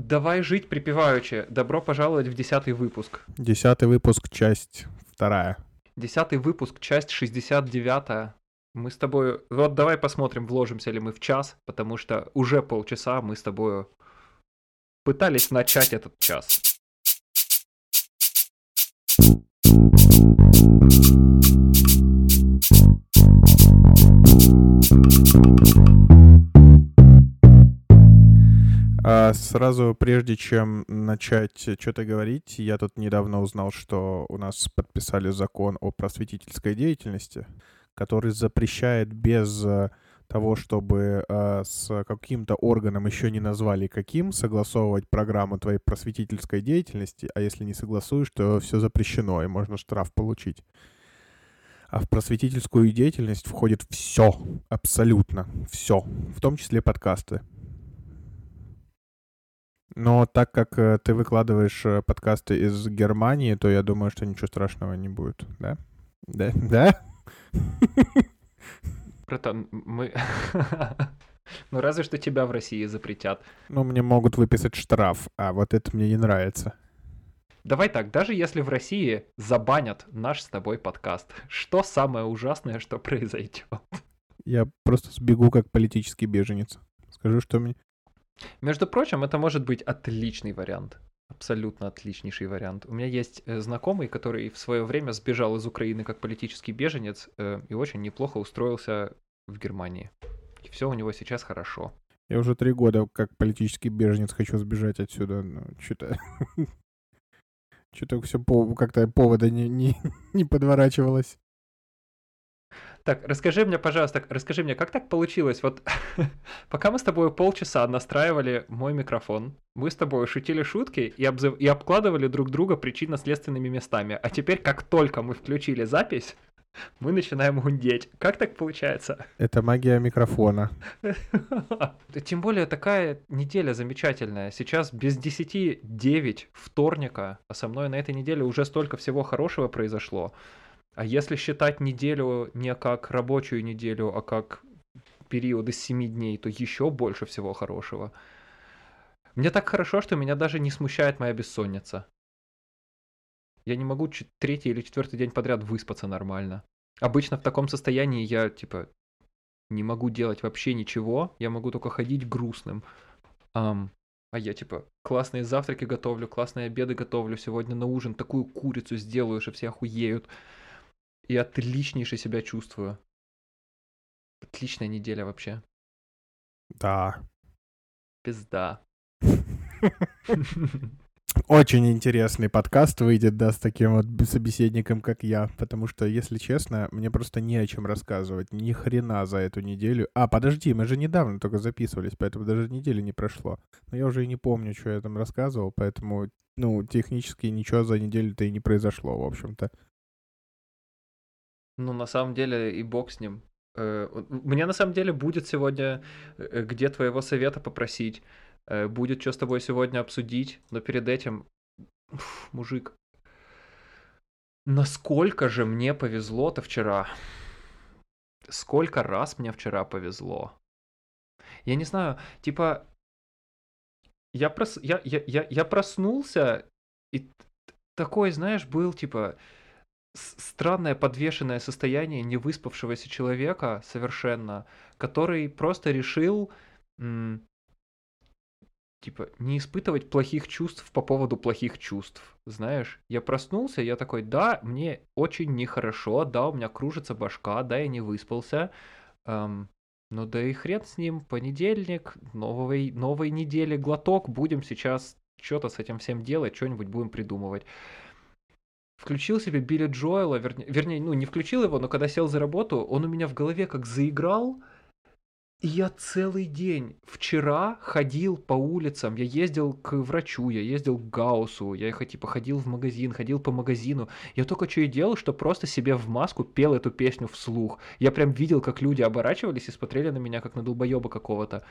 Давай жить припеваючи. Добро пожаловать в десятый выпуск. Десятый выпуск, часть вторая. Десятый выпуск, часть 69. Мы с тобой... Вот давай посмотрим, вложимся ли мы в час, потому что уже полчаса мы с тобой пытались начать этот час. А сразу, прежде чем начать что-то говорить, я тут недавно узнал, что у нас подписали закон о просветительской деятельности, который запрещает без э, того, чтобы э, с каким-то органом еще не назвали каким, согласовывать программу твоей просветительской деятельности, а если не согласуешь, то все запрещено, и можно штраф получить. А в просветительскую деятельность входит все, абсолютно все, в том числе подкасты. Но так как э, ты выкладываешь э, подкасты из Германии, то я думаю, что ничего страшного не будет, да? Да? Да? Братан, мы... Ну разве что тебя в России запретят. Ну, мне могут выписать штраф, а вот это мне не нравится. Давай так, даже если в России забанят наш с тобой подкаст, что самое ужасное, что произойдет? Я просто сбегу как политический беженец. Скажу, что мне... Между прочим, это может быть отличный вариант. Абсолютно отличнейший вариант. У меня есть э, знакомый, который в свое время сбежал из Украины как политический беженец э, и очень неплохо устроился в Германии. И все у него сейчас хорошо. Я уже три года как политический беженец хочу сбежать отсюда. но Что-то... Что-то все как-то повода не, не, не подворачивалось. Так, расскажи мне, пожалуйста, расскажи мне, как так получилось? Вот пока мы с тобой полчаса настраивали мой микрофон, мы с тобой шутили шутки и, обзыв... и обкладывали друг друга причинно-следственными местами. А теперь, как только мы включили запись, мы начинаем гундеть. Как так получается? Это магия микрофона. Тем более такая неделя замечательная. Сейчас без 10 9 вторника, а со мной на этой неделе уже столько всего хорошего произошло. А если считать неделю не как рабочую неделю, а как период из 7 дней, то еще больше всего хорошего. Мне так хорошо, что меня даже не смущает моя бессонница. Я не могу третий или четвертый день подряд выспаться нормально. Обычно в таком состоянии я, типа, не могу делать вообще ничего. Я могу только ходить грустным. Um, а я, типа, классные завтраки готовлю, классные обеды готовлю. Сегодня на ужин такую курицу сделаю, что все охуеют и отличнейше себя чувствую. Отличная неделя вообще. Да. Пизда. Очень интересный подкаст выйдет, да, с таким вот собеседником, как я. Потому что, если честно, мне просто не о чем рассказывать. Ни хрена за эту неделю. А, подожди, мы же недавно только записывались, поэтому даже недели не прошло. Но я уже и не помню, что я там рассказывал, поэтому, ну, технически ничего за неделю-то и не произошло, в общем-то. Ну, на самом деле, и бог с ним. Э, мне на самом деле будет сегодня э, где твоего совета попросить. Э, будет что с тобой сегодня обсудить, но перед этим, уф, мужик, насколько же мне повезло-то вчера. Сколько раз мне вчера повезло. Я не знаю, типа, я, прос... я, я, я, я проснулся, и такой, знаешь, был, типа, странное подвешенное состояние невыспавшегося человека совершенно, который просто решил типа не испытывать плохих чувств по поводу плохих чувств. Знаешь, я проснулся, я такой, да, мне очень нехорошо, да, у меня кружится башка, да, я не выспался. Эм, ну да и хрен с ним, понедельник, новой, новой недели глоток, будем сейчас что-то с этим всем делать, что-нибудь будем придумывать включил себе Билли Джоэла, вернее, вернее, ну, не включил его, но когда сел за работу, он у меня в голове как заиграл, и я целый день вчера ходил по улицам, я ездил к врачу, я ездил к Гаусу, я типа ходил в магазин, ходил по магазину. Я только что и делал, что просто себе в маску пел эту песню вслух. Я прям видел, как люди оборачивались и смотрели на меня, как на долбоеба какого-то.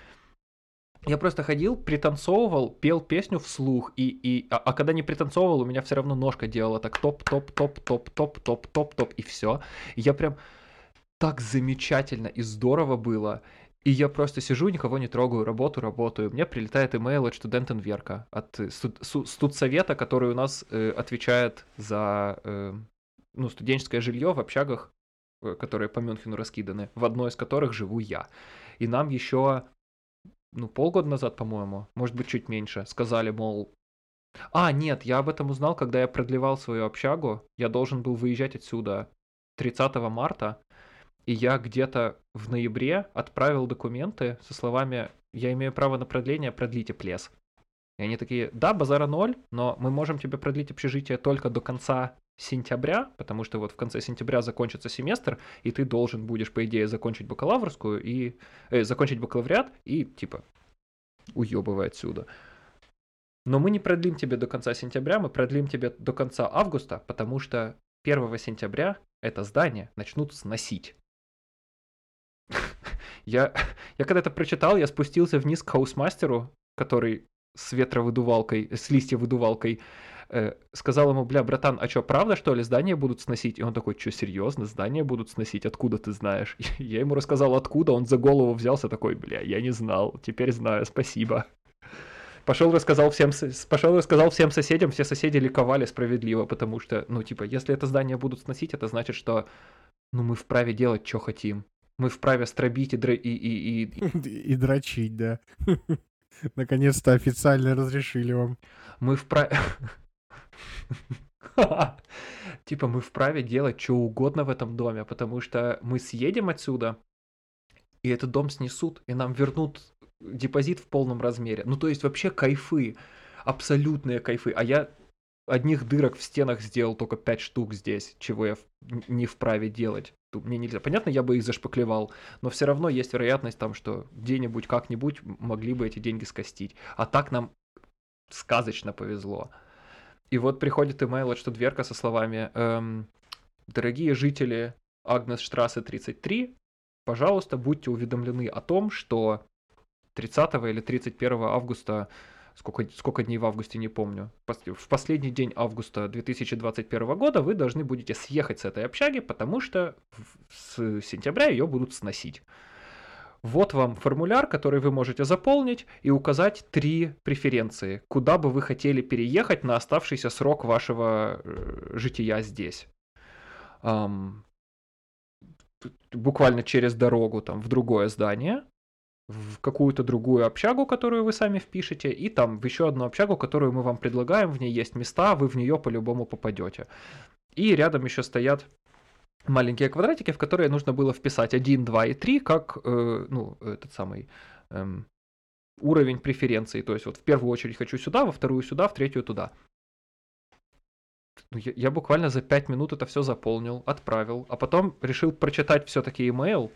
Я просто ходил, пританцовывал, пел песню вслух, и, и, а, а когда не пританцовывал, у меня все равно ножка делала так топ-топ-топ-топ-топ-топ-топ-топ, и все. И я прям так замечательно и здорово было. И я просто сижу, никого не трогаю, работаю, работаю. Мне прилетает имейл от студент-инверка, от э, студ- студсовета, который у нас э, отвечает за э, ну, студенческое жилье в общагах, э, которые по Мюнхену раскиданы, в одной из которых живу я. И нам еще, ну, полгода назад, по-моему, может быть, чуть меньше, сказали, мол, а, нет, я об этом узнал, когда я продлевал свою общагу. Я должен был выезжать отсюда 30 марта, и я где-то в ноябре отправил документы со словами «Я имею право на продление, продлите плес». И они такие «Да, базара ноль, но мы можем тебе продлить общежитие только до конца сентября, потому что вот в конце сентября закончится семестр, и ты должен будешь, по идее, закончить бакалаврскую и... Э, закончить бакалавриат и, типа, уебывай отсюда. Но мы не продлим тебе до конца сентября, мы продлим тебе до конца августа, потому что 1 сентября это здание начнут сносить. Я, я когда это прочитал, я спустился вниз к Hausmeister у, который с ветровыдувалкой, с листьевыдувалкой, э, сказал ему, бля, братан, а что, правда, что ли, здание будут сносить? И он такой, что, серьезно, здание будут сносить? Откуда ты знаешь? Я ему рассказал, откуда, он за голову взялся такой, бля, я не знал, теперь знаю, спасибо. Пошел рассказал всем, пошел рассказал всем соседям, все соседи ликовали справедливо, потому что, ну, типа, если это здание будут сносить, это значит, что, ну, мы вправе делать, что хотим. Мы вправе стробить и, дра... и, и, и... и дрочить, да. Наконец-то официально разрешили вам. Мы вправе... Типа мы вправе делать что угодно в этом доме, потому что мы съедем отсюда, и этот дом снесут, и нам вернут депозит в полном размере. Ну, то есть вообще кайфы, абсолютные кайфы. А я одних дырок в стенах сделал только 5 штук здесь, чего я не вправе делать. Мне нельзя. Понятно, я бы их зашпаклевал, но все равно есть вероятность там, что где-нибудь, как-нибудь могли бы эти деньги скостить. А так нам сказочно повезло. И вот приходит имейл от Штудверка со словами эм, «Дорогие жители Агнес Штрассе 33, пожалуйста, будьте уведомлены о том, что 30 или 31 августа, сколько, сколько дней в августе, не помню, в последний день августа 2021 года вы должны будете съехать с этой общаги, потому что с сентября ее будут сносить. Вот вам формуляр, который вы можете заполнить и указать три преференции, куда бы вы хотели переехать на оставшийся срок вашего э, жития здесь. Um, буквально через дорогу там в другое здание, в какую-то другую общагу, которую вы сами впишете, и там в еще одну общагу, которую мы вам предлагаем, в ней есть места, вы в нее по-любому попадете. И рядом еще стоят маленькие квадратики, в которые нужно было вписать 1, 2 и 3, как, э, ну, этот самый эм, уровень преференций. То есть вот в первую очередь хочу сюда, во вторую сюда, в третью туда. Ну, я, я буквально за 5 минут это все заполнил, отправил, а потом решил прочитать все-таки email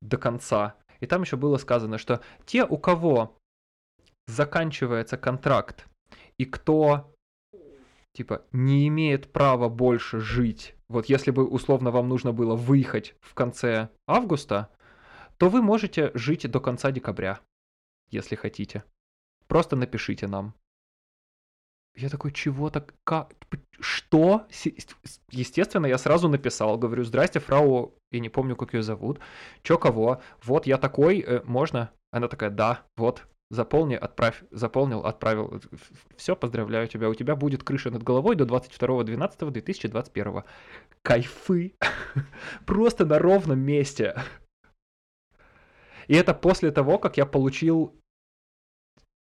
до конца и там еще было сказано, что те, у кого заканчивается контракт, и кто типа не имеет права больше жить, вот если бы условно вам нужно было выехать в конце августа, то вы можете жить до конца декабря, если хотите. Просто напишите нам. Я такой, чего так, как, что? Естественно, я сразу написал, говорю, здрасте, фрау, я не помню, как ее зовут, чё кого, вот я такой, э, можно? Она такая, да, вот, заполни, отправь, заполнил, отправил. Все, поздравляю тебя, у тебя будет крыша над головой до 22.12.2021. Кайфы! Просто на ровном месте. И это после того, как я получил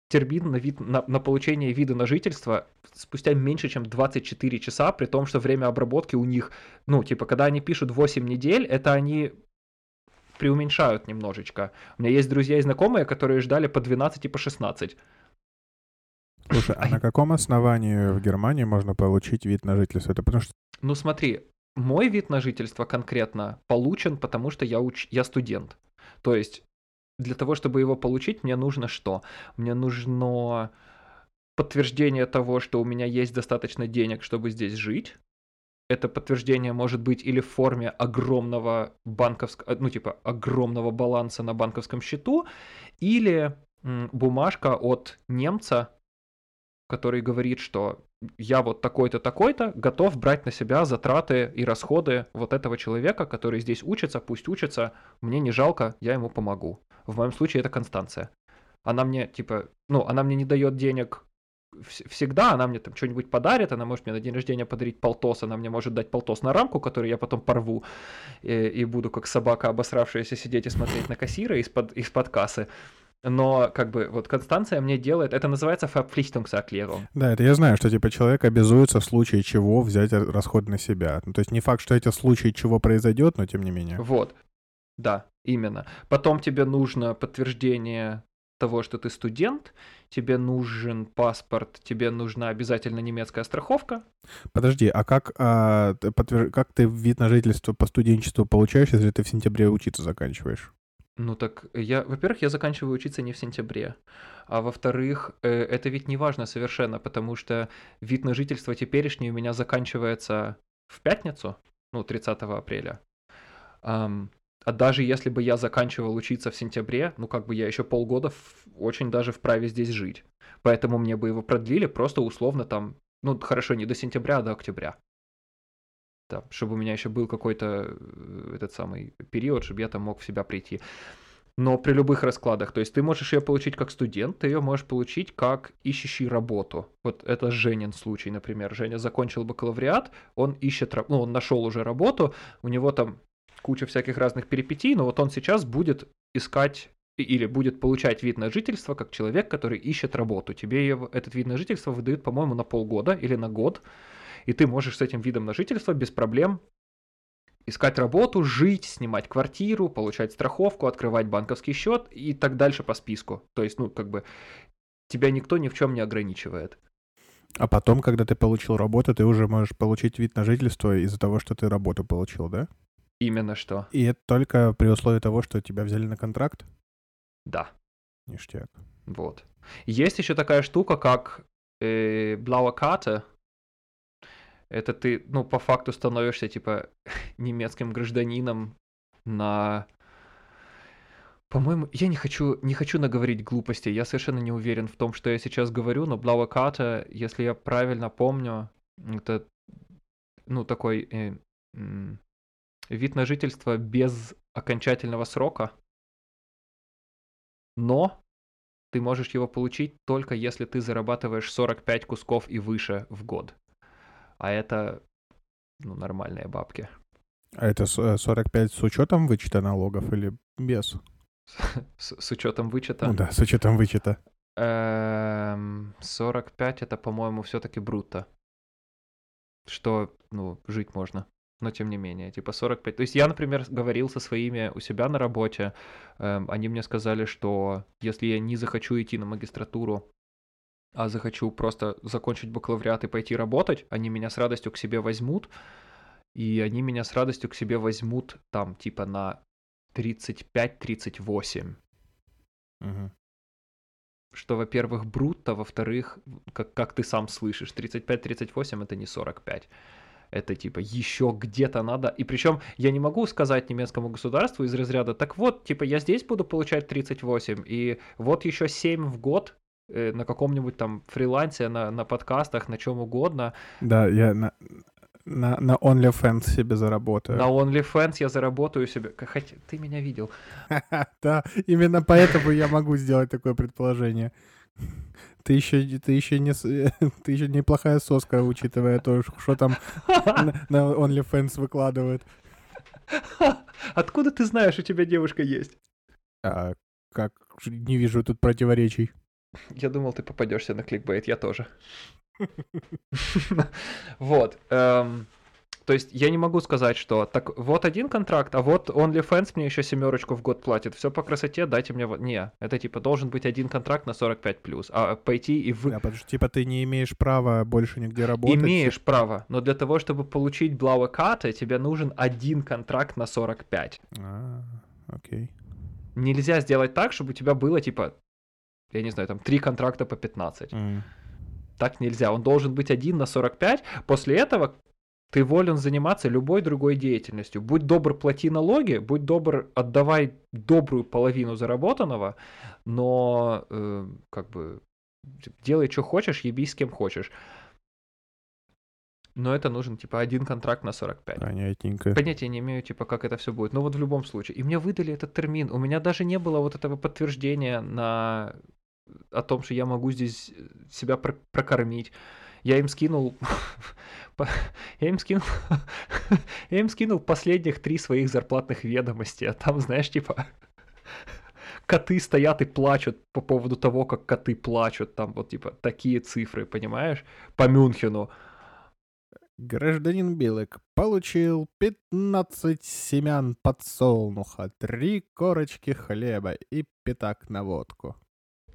термин на, вид, на, на получение вида на жительство спустя меньше, чем 24 часа, при том, что время обработки у них, ну, типа, когда они пишут 8 недель, это они преуменьшают немножечко. У меня есть друзья и знакомые, которые ждали по 12 и по 16. Слушай, а на каком основании в Германии можно получить вид на жительство? Это потому что... Ну смотри, мой вид на жительство конкретно получен, потому что я, уч... я студент. То есть для того, чтобы его получить, мне нужно что? Мне нужно подтверждение того, что у меня есть достаточно денег, чтобы здесь жить. Это подтверждение может быть или в форме огромного банковского, ну типа огромного баланса на банковском счету, или бумажка от немца, который говорит, что я вот такой-то, такой-то, готов брать на себя затраты и расходы вот этого человека, который здесь учится, пусть учится, мне не жалко, я ему помогу. В моем случае это Констанция. Она мне, типа, ну, она мне не дает денег всегда, она мне там что-нибудь подарит, она может мне на день рождения подарить полтос, она мне может дать полтос на рамку, который я потом порву, и, и буду как собака обосравшаяся сидеть и смотреть на кассира из-под из -под кассы. Но, как бы, вот Констанция мне делает, это называется Verpflichtungserklärung. Да, это я знаю, что, типа, человек обязуется в случае чего взять расход на себя. Ну, то есть не факт, что это в случае чего произойдет, но тем не менее. Вот, да, именно. Потом тебе нужно подтверждение того, что ты студент, тебе нужен паспорт, тебе нужна обязательно немецкая страховка. Подожди, а как, а, подтвер... как ты вид на жительство по студенчеству получаешь, если ты в сентябре учиться заканчиваешь? Ну так я, во-первых, я заканчиваю учиться не в сентябре, а во-вторых, э, это ведь не важно совершенно, потому что вид на жительство теперешний у меня заканчивается в пятницу, ну 30 апреля. Um, а даже если бы я заканчивал учиться в сентябре, ну как бы я еще полгода в, очень даже вправе здесь жить. Поэтому мне бы его продлили просто условно там, ну хорошо, не до сентября, а до октября. Да, чтобы у меня еще был какой-то э, этот самый период, чтобы я там мог в себя прийти. Но при любых раскладах, то есть ты можешь ее получить как студент, ты ее можешь получить как ищущий работу. Вот это Женин случай, например. Женя закончил бакалавриат, он ищет, ну, он нашел уже работу, у него там куча всяких разных перипетий, но вот он сейчас будет искать или будет получать вид на жительство как человек, который ищет работу. Тебе этот вид на жительство выдают, по-моему, на полгода или на год, и ты можешь с этим видом на жительство без проблем искать работу, жить, снимать квартиру, получать страховку, открывать банковский счет и так дальше по списку. То есть, ну, как бы тебя никто ни в чем не ограничивает. А потом, когда ты получил работу, ты уже можешь получить вид на жительство из-за того, что ты работу получил, да? Именно что. И это только при условии того, что тебя взяли на контракт? Да. Ништяк. Вот. Есть еще такая штука, как э, Karte. Это ты, ну, по факту становишься, типа, немецким гражданином на... По-моему, я не хочу, не хочу наговорить глупостей. Я совершенно не уверен в том, что я сейчас говорю, но Karte, если я правильно помню, это, ну, такой... Э, вид на жительство без окончательного срока, но ты можешь его получить только если ты зарабатываешь 45 кусков и выше в год. А это ну, нормальные бабки. А это 45 э, с учетом вычета налогов или без? С, с учетом вычета? Ну да, с учетом вычета. 45 эм, это, по-моему, все-таки брутто. Что, ну, жить можно но тем не менее, типа 45. То есть я, например, говорил со своими у себя на работе, э, они мне сказали, что если я не захочу идти на магистратуру, а захочу просто закончить бакалавриат и пойти работать, они меня с радостью к себе возьмут, и они меня с радостью к себе возьмут там типа на 35-38. Угу. Что, во-первых, брутто, во-вторых, как, как ты сам слышишь, 35-38 это не 45 это типа еще где-то надо. И причем я не могу сказать немецкому государству из разряда, так вот, типа я здесь буду получать 38, и вот еще 7 в год э, на каком-нибудь там фрилансе, на, на подкастах, на чем угодно. Да, я на, на, на OnlyFans себе заработаю. На OnlyFans я заработаю себе. Хотя ты меня видел. Да, именно поэтому я могу сделать такое предположение. Ты еще, ты еще не, ты еще неплохая соска, учитывая то, что там на OnlyFans выкладывают. Откуда ты знаешь, у тебя девушка есть? А как? Не вижу тут противоречий. Я думал, ты попадешься на кликбейт, я тоже. Вот. То есть я не могу сказать, что так вот один контракт, а вот OnlyFans мне еще семерочку в год платит. Все по красоте, дайте мне вот. Не, это типа должен быть один контракт на 45 плюс, а пойти и вы. Да, потому что типа ты не имеешь права больше нигде работать. Имеешь право, но для того, чтобы получить Karte, тебе нужен один контракт на 45. А, окей. Нельзя сделать так, чтобы у тебя было типа, я не знаю, там три контракта по 15. Mm. Так нельзя. Он должен быть один на 45. После этого ты волен заниматься любой другой деятельностью. Будь добр, плати налоги, будь добр, отдавай добрую половину заработанного, но э, как бы делай, что хочешь, ебись с кем хочешь. Но это нужен, типа, один контракт на 45. Понятненько. Понятия не имею, типа, как это все будет. Но вот в любом случае. И мне выдали этот термин. У меня даже не было вот этого подтверждения на о том, что я могу здесь себя про- прокормить. Я им скинул... Я им скинул... Я им скинул последних три своих зарплатных ведомости. А там, знаешь, типа... Коты стоят и плачут по поводу того, как коты плачут. Там вот, типа, такие цифры, понимаешь? По Мюнхену. Гражданин Белок получил 15 семян подсолнуха, три корочки хлеба и пятак на водку.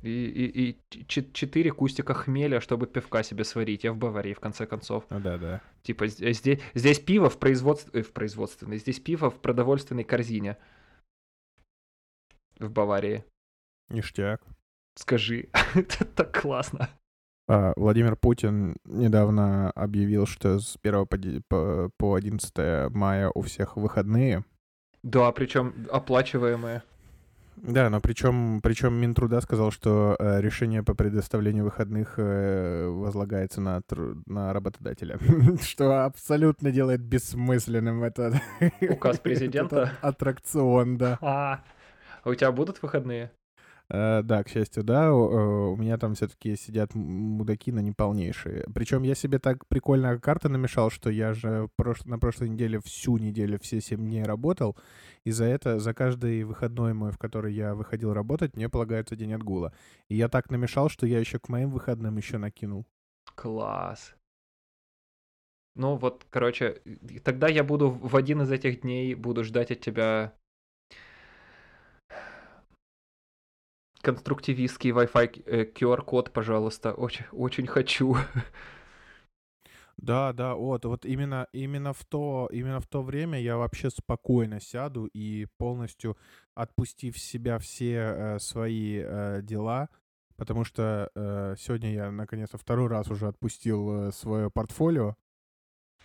И, и, и четыре кустика хмеля, чтобы пивка себе сварить. Я в Баварии, в конце концов. Ну да, да. Типа здесь, здесь пиво в, производств... Э, в производственной, здесь пиво в продовольственной корзине. В Баварии. Ништяк. Скажи, это так классно. А, Владимир Путин недавно объявил, что с 1 по, по 11 мая у всех выходные. Да, причем оплачиваемые. Да, но причем, причем Минтруда сказал, что э, решение по предоставлению выходных э, возлагается на, на работодателя, что абсолютно делает бессмысленным этот указ президента. аттракцион, да. А, а у тебя будут выходные? Э, да, к счастью, да. У меня там все-таки сидят мудаки на неполнейшие. Причем я себе так прикольно карты намешал, что я же на прошлой неделе всю неделю, все семь дней работал. И за это, за каждый выходной мой, в который я выходил работать, мне полагается день отгула. И я так намешал, что я еще к моим выходным еще накинул. Класс. Ну вот, короче, тогда я буду в один из этих дней буду ждать от тебя конструктивистский Wi-Fi QR-код, э, пожалуйста. Очень, очень хочу. Да, да, вот, вот именно, именно, в то, именно в то время я вообще спокойно сяду и полностью отпустив себя все э, свои э, дела, потому что э, сегодня я наконец-то второй раз уже отпустил э, свое портфолио,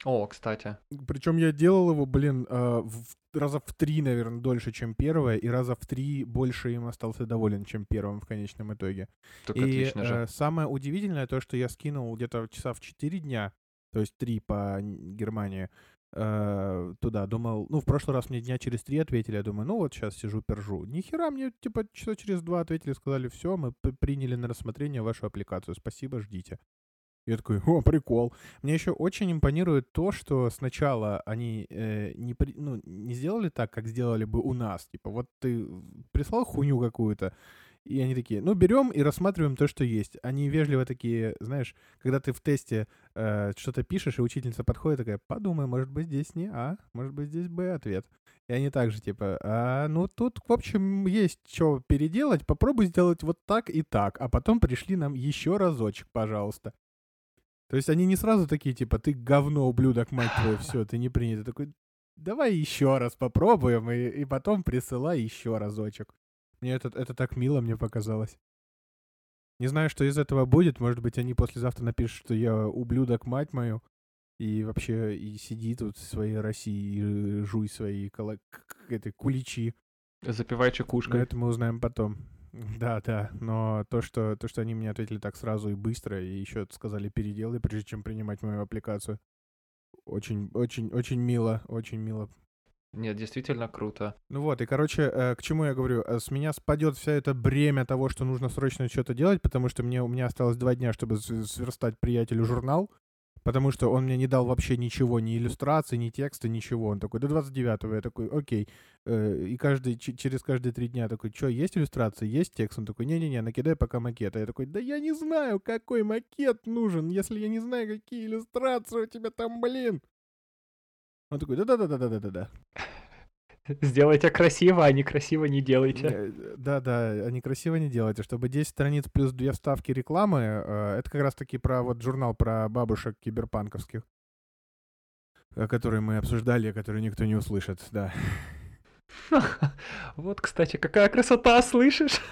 о, кстати. Причем я делал его, блин, э, в, раза в три, наверное, дольше, чем первое, и раза в три больше им остался доволен, чем первым в конечном итоге. Так и отлично же. Э, самое удивительное то, что я скинул где-то часа в 4 дня, то есть три по Германии, э, туда. Думал, ну, в прошлый раз мне дня через три ответили, я думаю, ну вот сейчас сижу, пержу. Ни хера, мне типа часа через два ответили, сказали, все, мы приняли на рассмотрение вашу аппликацию, спасибо, ждите. Я такой, о, прикол. Мне еще очень импонирует то, что сначала они э, не, при, ну, не сделали так, как сделали бы у нас. Типа, вот ты прислал хуйню какую-то, и они такие, ну, берем и рассматриваем то, что есть. Они вежливо такие, знаешь, когда ты в тесте э, что-то пишешь, и учительница подходит такая, подумай, может быть, здесь не А, может быть, здесь Б ответ. И они также типа, а, ну, тут, в общем, есть что переделать, попробуй сделать вот так и так, а потом пришли нам еще разочек, пожалуйста. То есть они не сразу такие, типа, ты говно, ублюдок, мать твою, все, ты не принят. такой, давай еще раз попробуем, и, и потом присылай еще разочек. Мне это, это так мило мне показалось. Не знаю, что из этого будет. Может быть, они послезавтра напишут, что я ублюдок, мать мою. И вообще, и сиди тут в своей России и жуй свои коло... этой куличи. Запивай чекушкой. это мы узнаем потом. Да, да, но то, что, то, что они мне ответили так сразу и быстро, и еще сказали переделай, прежде чем принимать мою аппликацию, очень, очень, очень мило, очень мило. Нет, действительно круто. Ну вот, и, короче, э, к чему я говорю? Э, с меня спадет вся это бремя того, что нужно срочно что-то делать, потому что мне, у меня осталось два дня, чтобы сверстать приятелю журнал, Потому что он мне не дал вообще ничего, ни иллюстрации, ни текста, ничего. Он такой, до 29-го. Я такой, окей. Э, и каждый, через каждые три дня такой, что, есть иллюстрации, есть текст? Он такой, не-не-не, накидай пока макет. А я такой, да я не знаю, какой макет нужен, если я не знаю, какие иллюстрации у тебя там, блин. Он такой, да-да-да-да-да-да-да. Сделайте красиво, а некрасиво не делайте. Да-да, а некрасиво не делайте. Чтобы 10 страниц плюс две вставки рекламы, э, это как раз-таки про вот журнал про бабушек киберпанковских, который мы обсуждали, который никто не услышит, да. Вот, кстати, какая красота, слышишь?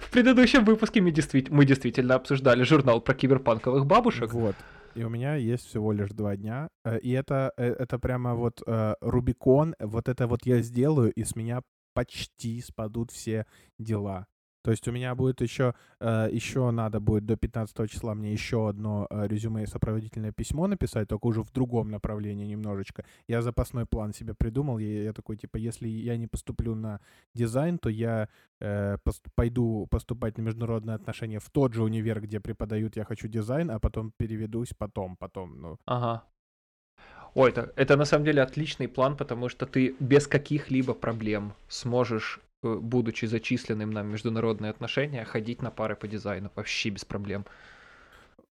В предыдущем выпуске мы действительно обсуждали журнал про киберпанковых бабушек. Вот. И у меня есть всего лишь два дня. Э, и это, э, это прямо вот э, Рубикон. Вот это вот я сделаю, и с меня почти спадут все дела. То есть у меня будет еще, э, еще надо будет до 15 числа мне еще одно э, резюме и сопроводительное письмо написать, только уже в другом направлении немножечко. Я запасной план себе придумал. Я, я такой, типа, если я не поступлю на дизайн, то я э, пост, пойду поступать на международные отношения в тот же универ, где преподают «Я хочу дизайн», а потом переведусь потом, потом. Ну. Ага. Ой, это, это на самом деле отличный план, потому что ты без каких-либо проблем сможешь будучи зачисленным на международные отношения, ходить на пары по дизайну вообще без проблем.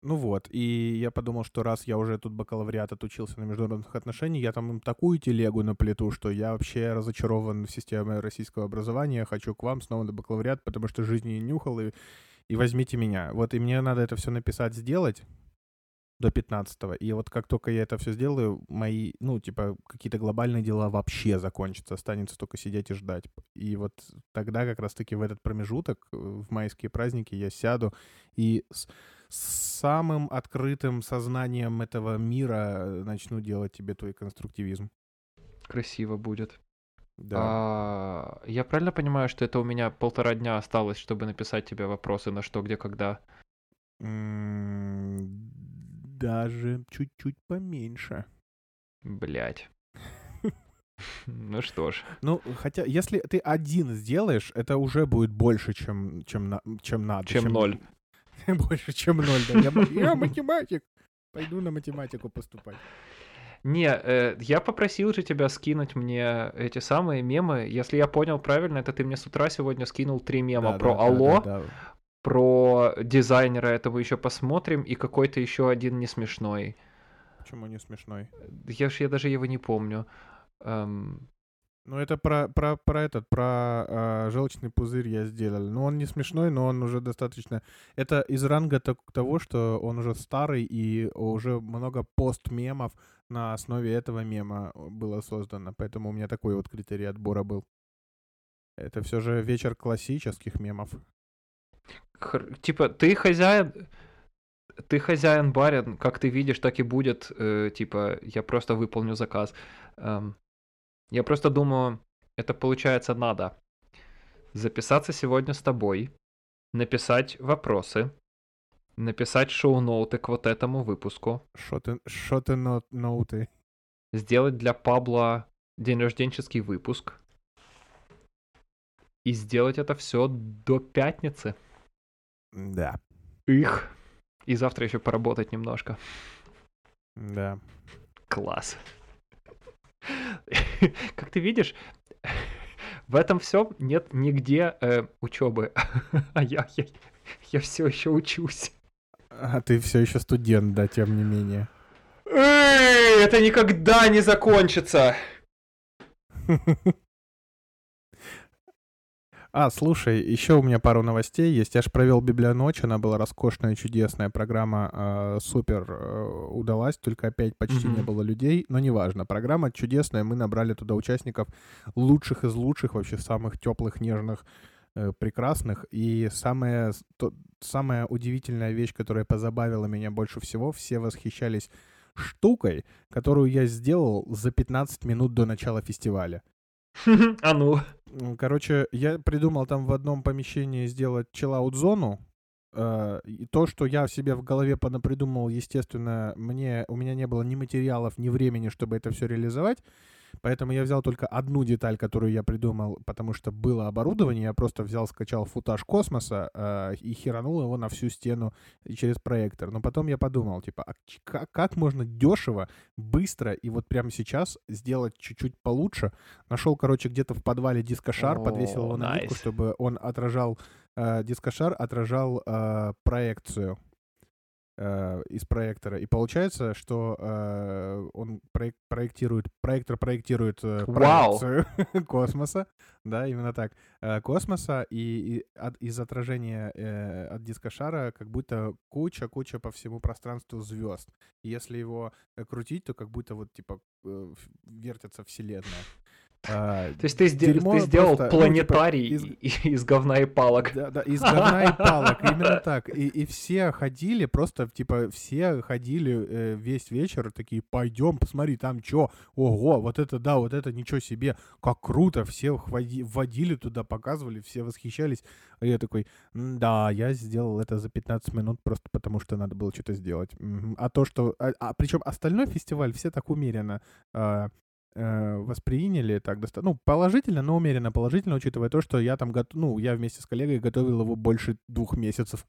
Ну вот, и я подумал, что раз я уже тут бакалавриат отучился на международных отношениях, я там им такую телегу наплету, что я вообще разочарован в системе российского образования, хочу к вам снова на бакалавриат, потому что жизни не нюхал, и, и возьмите меня. Вот, и мне надо это все написать, сделать, до 15-го. И вот как только я это все сделаю, мои, ну, типа, какие-то глобальные дела вообще закончатся. Останется только сидеть и ждать. И вот тогда как раз-таки в этот промежуток, э, в майские праздники, я сяду и с, с самым открытым сознанием этого мира э, начну делать тебе твой конструктивизм. Красиво будет. Да. А, я правильно понимаю, что это у меня полтора дня осталось, чтобы написать тебе вопросы на что, где, когда? Даже чуть-чуть поменьше. Блять. Ну что ж. Ну, хотя, если ты один сделаешь, это уже будет больше, чем, чем, на, чем надо. Чем, чем ноль. Больше, чем ноль, да. Я, я математик. Пойду на математику поступать. Не, э, я попросил же тебя скинуть мне эти самые мемы. Если я понял правильно, это ты мне с утра сегодня скинул три мема да, про да, Алло, да, да, да. Про дизайнера этого еще посмотрим, и какой-то еще один не смешной. Почему не смешной? Я ж я даже его не помню. Эм... Ну, это про, про, про этот, про э, желчный пузырь я сделал. Ну, он не смешной, но он уже достаточно... Это из ранга того, что он уже старый, и уже много пост-мемов на основе этого мема было создано. Поэтому у меня такой вот критерий отбора был. Это все же вечер классических мемов типа, ты хозяин, ты хозяин барин, как ты видишь, так и будет, э, типа, я просто выполню заказ. Эм, я просто думаю, это получается надо записаться сегодня с тобой, написать вопросы, написать шоу-ноуты к вот этому выпуску. Что ты, шо ты ноуты? Сделать для Пабла день рожденческий выпуск. И сделать это все до пятницы. Да. Их. И завтра еще поработать немножко. Да. Класс. Как ты видишь, в этом все нет нигде э, учебы. А я, я, я все еще учусь. А ты все еще студент, да, тем не менее. Эй, это никогда не закончится. А, слушай, еще у меня пару новостей есть. Я же провел Библионочь, она была роскошная, чудесная программа, э, супер э, удалась, только опять почти mm-hmm. не было людей, но неважно. Программа чудесная, мы набрали туда участников лучших из лучших, вообще самых теплых, нежных, э, прекрасных. И самая, то, самая удивительная вещь, которая позабавила меня больше всего, все восхищались штукой, которую я сделал за 15 минут до начала фестиваля. А ну. Короче, я придумал там в одном помещении сделать чиллаут-зону. Э, и то, что я себе в голове понапридумал, естественно, мне, у меня не было ни материалов, ни времени, чтобы это все реализовать. Поэтому я взял только одну деталь, которую я придумал, потому что было оборудование. Я просто взял, скачал футаж космоса э, и херанул его на всю стену через проектор. Но потом я подумал, типа, а как, как можно дешево, быстро и вот прямо сейчас сделать чуть-чуть получше? Нашел, короче, где-то в подвале дискошар, oh, подвесил его на нитку, чтобы он отражал, э, дискошар отражал э, проекцию э, из проектора. И получается, что э, он проек- проектирует, проектор проектирует э, проекцию wow. космоса, да, именно так, э, космоса, и, и от, из отражения э, от диска шара как будто куча-куча по всему пространству звезд. И если его э, крутить, то как будто вот типа э, вертится вселенная. А, То есть ты, ты сделал просто, планетарий ну, типа, из... из говна и палок. Да, да, из говна и палок, именно так. И, и все ходили, просто, типа, все ходили э, весь вечер, такие, пойдем, посмотри, там что, ого, вот это да, вот это ничего себе, как круто, все вводили туда, показывали, все восхищались. А я такой, да, я сделал это за 15 минут просто потому, что надо было что-то сделать. А то, что... А, а причем остальной фестиваль все так умеренно э, э, восприняли так достаточно, ну, положительно, но умеренно положительно, учитывая то, что я там, готов, ну, я вместе с коллегой готовил его больше двух месяцев.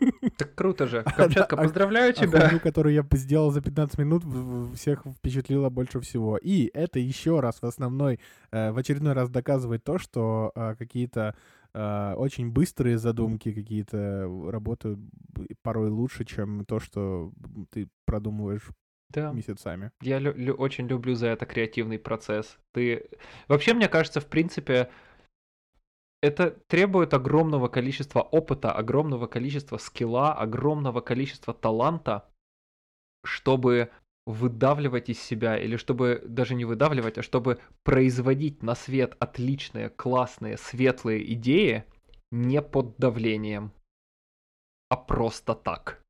Так круто же. Камчатка, поздравляю тебя. А которую я сделал за 15 минут, всех впечатлило больше всего. И это еще раз в основной, э, в очередной раз доказывает то, что э, какие-то очень быстрые задумки какие-то работают порой лучше, чем то, что ты продумываешь да. месяцами. Я лю- лю- очень люблю за это креативный процесс. Ты вообще мне кажется, в принципе, это требует огромного количества опыта, огромного количества скилла, огромного количества таланта, чтобы выдавливать из себя, или чтобы даже не выдавливать, а чтобы производить на свет отличные, классные, светлые идеи не под давлением, а просто так.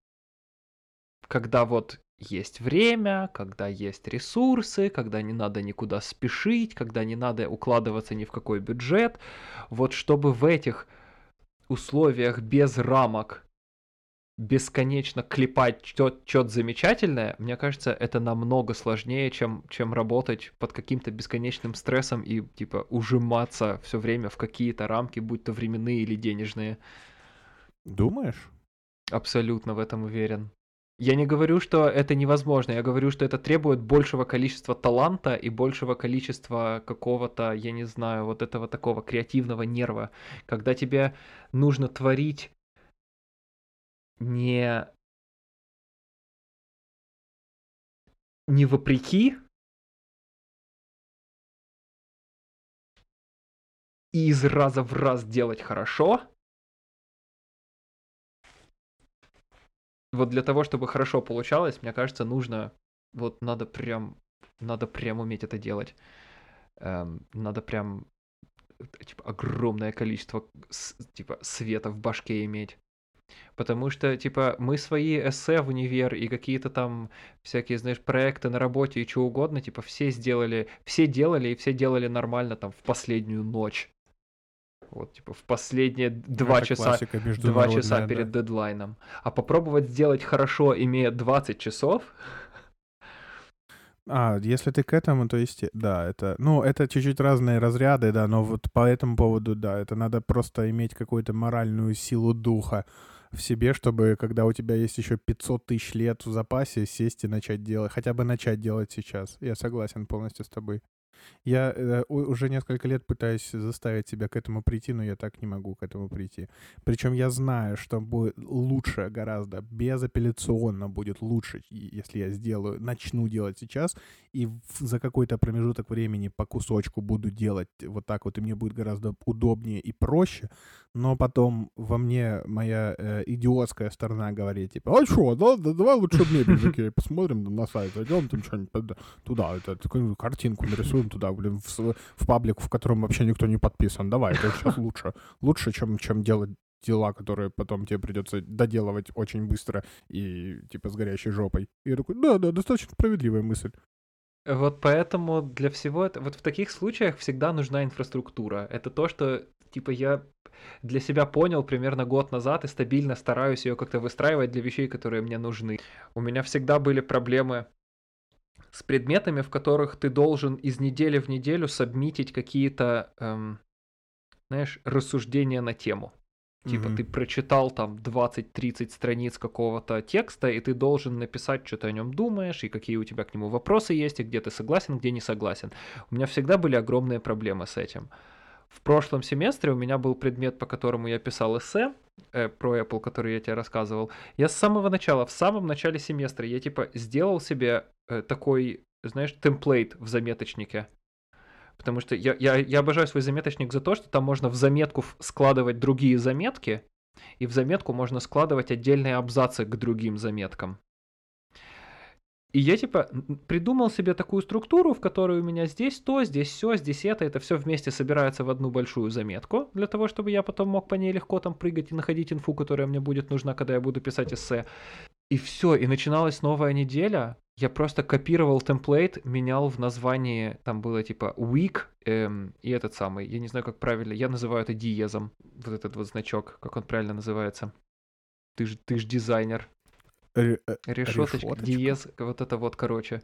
Когда вот есть время, когда есть ресурсы, когда не надо никуда спешить, когда не надо укладываться ни в какой бюджет. Вот чтобы в этих условиях без рамок бесконечно клепать что-то замечательное, мне кажется, это намного сложнее, чем, чем работать под каким-то бесконечным стрессом и, типа, ужиматься все время в какие-то рамки, будь то временные или денежные. Думаешь? Абсолютно в этом уверен. Я не говорю, что это невозможно, я говорю, что это требует большего количества таланта и большего количества какого-то, я не знаю, вот этого такого креативного нерва, когда тебе нужно творить не не вопреки и из раза в раз делать хорошо, вот для того, чтобы хорошо получалось, мне кажется, нужно, вот надо прям, надо прям уметь это делать. Эм, надо прям, типа, огромное количество, типа, света в башке иметь. Потому что, типа, мы свои эссе в универ и какие-то там всякие, знаешь, проекты на работе и что угодно, типа, все сделали, все делали и все делали нормально там в последнюю ночь. Вот, типа, в последние два часа, два часа перед да. дедлайном. А попробовать сделать хорошо, имея 20 часов... А, если ты к этому, то есть, да, это, ну, это чуть-чуть разные разряды, да, но вот по этому поводу, да, это надо просто иметь какую-то моральную силу духа в себе, чтобы, когда у тебя есть еще 500 тысяч лет в запасе, сесть и начать делать, хотя бы начать делать сейчас. Я согласен полностью с тобой. Я э, уже несколько лет пытаюсь заставить себя к этому прийти, но я так не могу к этому прийти. Причем я знаю, что будет лучше гораздо, безапелляционно будет лучше, если я сделаю, начну делать сейчас, и в, за какой-то промежуток времени по кусочку буду делать вот так вот, и мне будет гораздо удобнее и проще, но потом во мне моя э, идиотская сторона говорит, типа, а что, да, да, давай лучше мебель посмотрим на сайт, зайдем там что-нибудь туда, это, картинку нарисуем туда, блин, в, в паблик, в котором вообще никто не подписан. Давай, это сейчас лучше. Лучше, чем, чем делать дела, которые потом тебе придется доделывать очень быстро и типа с горящей жопой. И я такой, да, да, достаточно справедливая мысль. Вот поэтому для всего это, вот в таких случаях всегда нужна инфраструктура. Это то, что типа я для себя понял примерно год назад и стабильно стараюсь ее как-то выстраивать для вещей, которые мне нужны. У меня всегда были проблемы с предметами, в которых ты должен из недели в неделю сабмитить какие-то, эм, знаешь, рассуждения на тему. Типа mm-hmm. ты прочитал там 20-30 страниц какого-то текста, и ты должен написать, что ты о нем думаешь, и какие у тебя к нему вопросы есть, и где ты согласен, где не согласен. У меня всегда были огромные проблемы с этим. В прошлом семестре у меня был предмет, по которому я писал эссе э, про Apple, который я тебе рассказывал. Я с самого начала, в самом начале семестра, я типа сделал себе э, такой, знаешь, темплейт в заметочнике. Потому что я, я, я обожаю свой заметочник за то, что там можно в заметку складывать другие заметки, и в заметку можно складывать отдельные абзацы к другим заметкам. И я типа придумал себе такую структуру, в которой у меня здесь то, здесь все, здесь это, это все вместе собирается в одну большую заметку, для того, чтобы я потом мог по ней легко там прыгать и находить инфу, которая мне будет нужна, когда я буду писать эссе. И все, и начиналась новая неделя. Я просто копировал темплейт, менял в названии, там было типа week эм, и этот самый, я не знаю, как правильно, я называю это диезом, вот этот вот значок, как он правильно называется. Ты ж, ты ж дизайнер. Э, Решеточка, решеточка. диез, вот это вот, короче.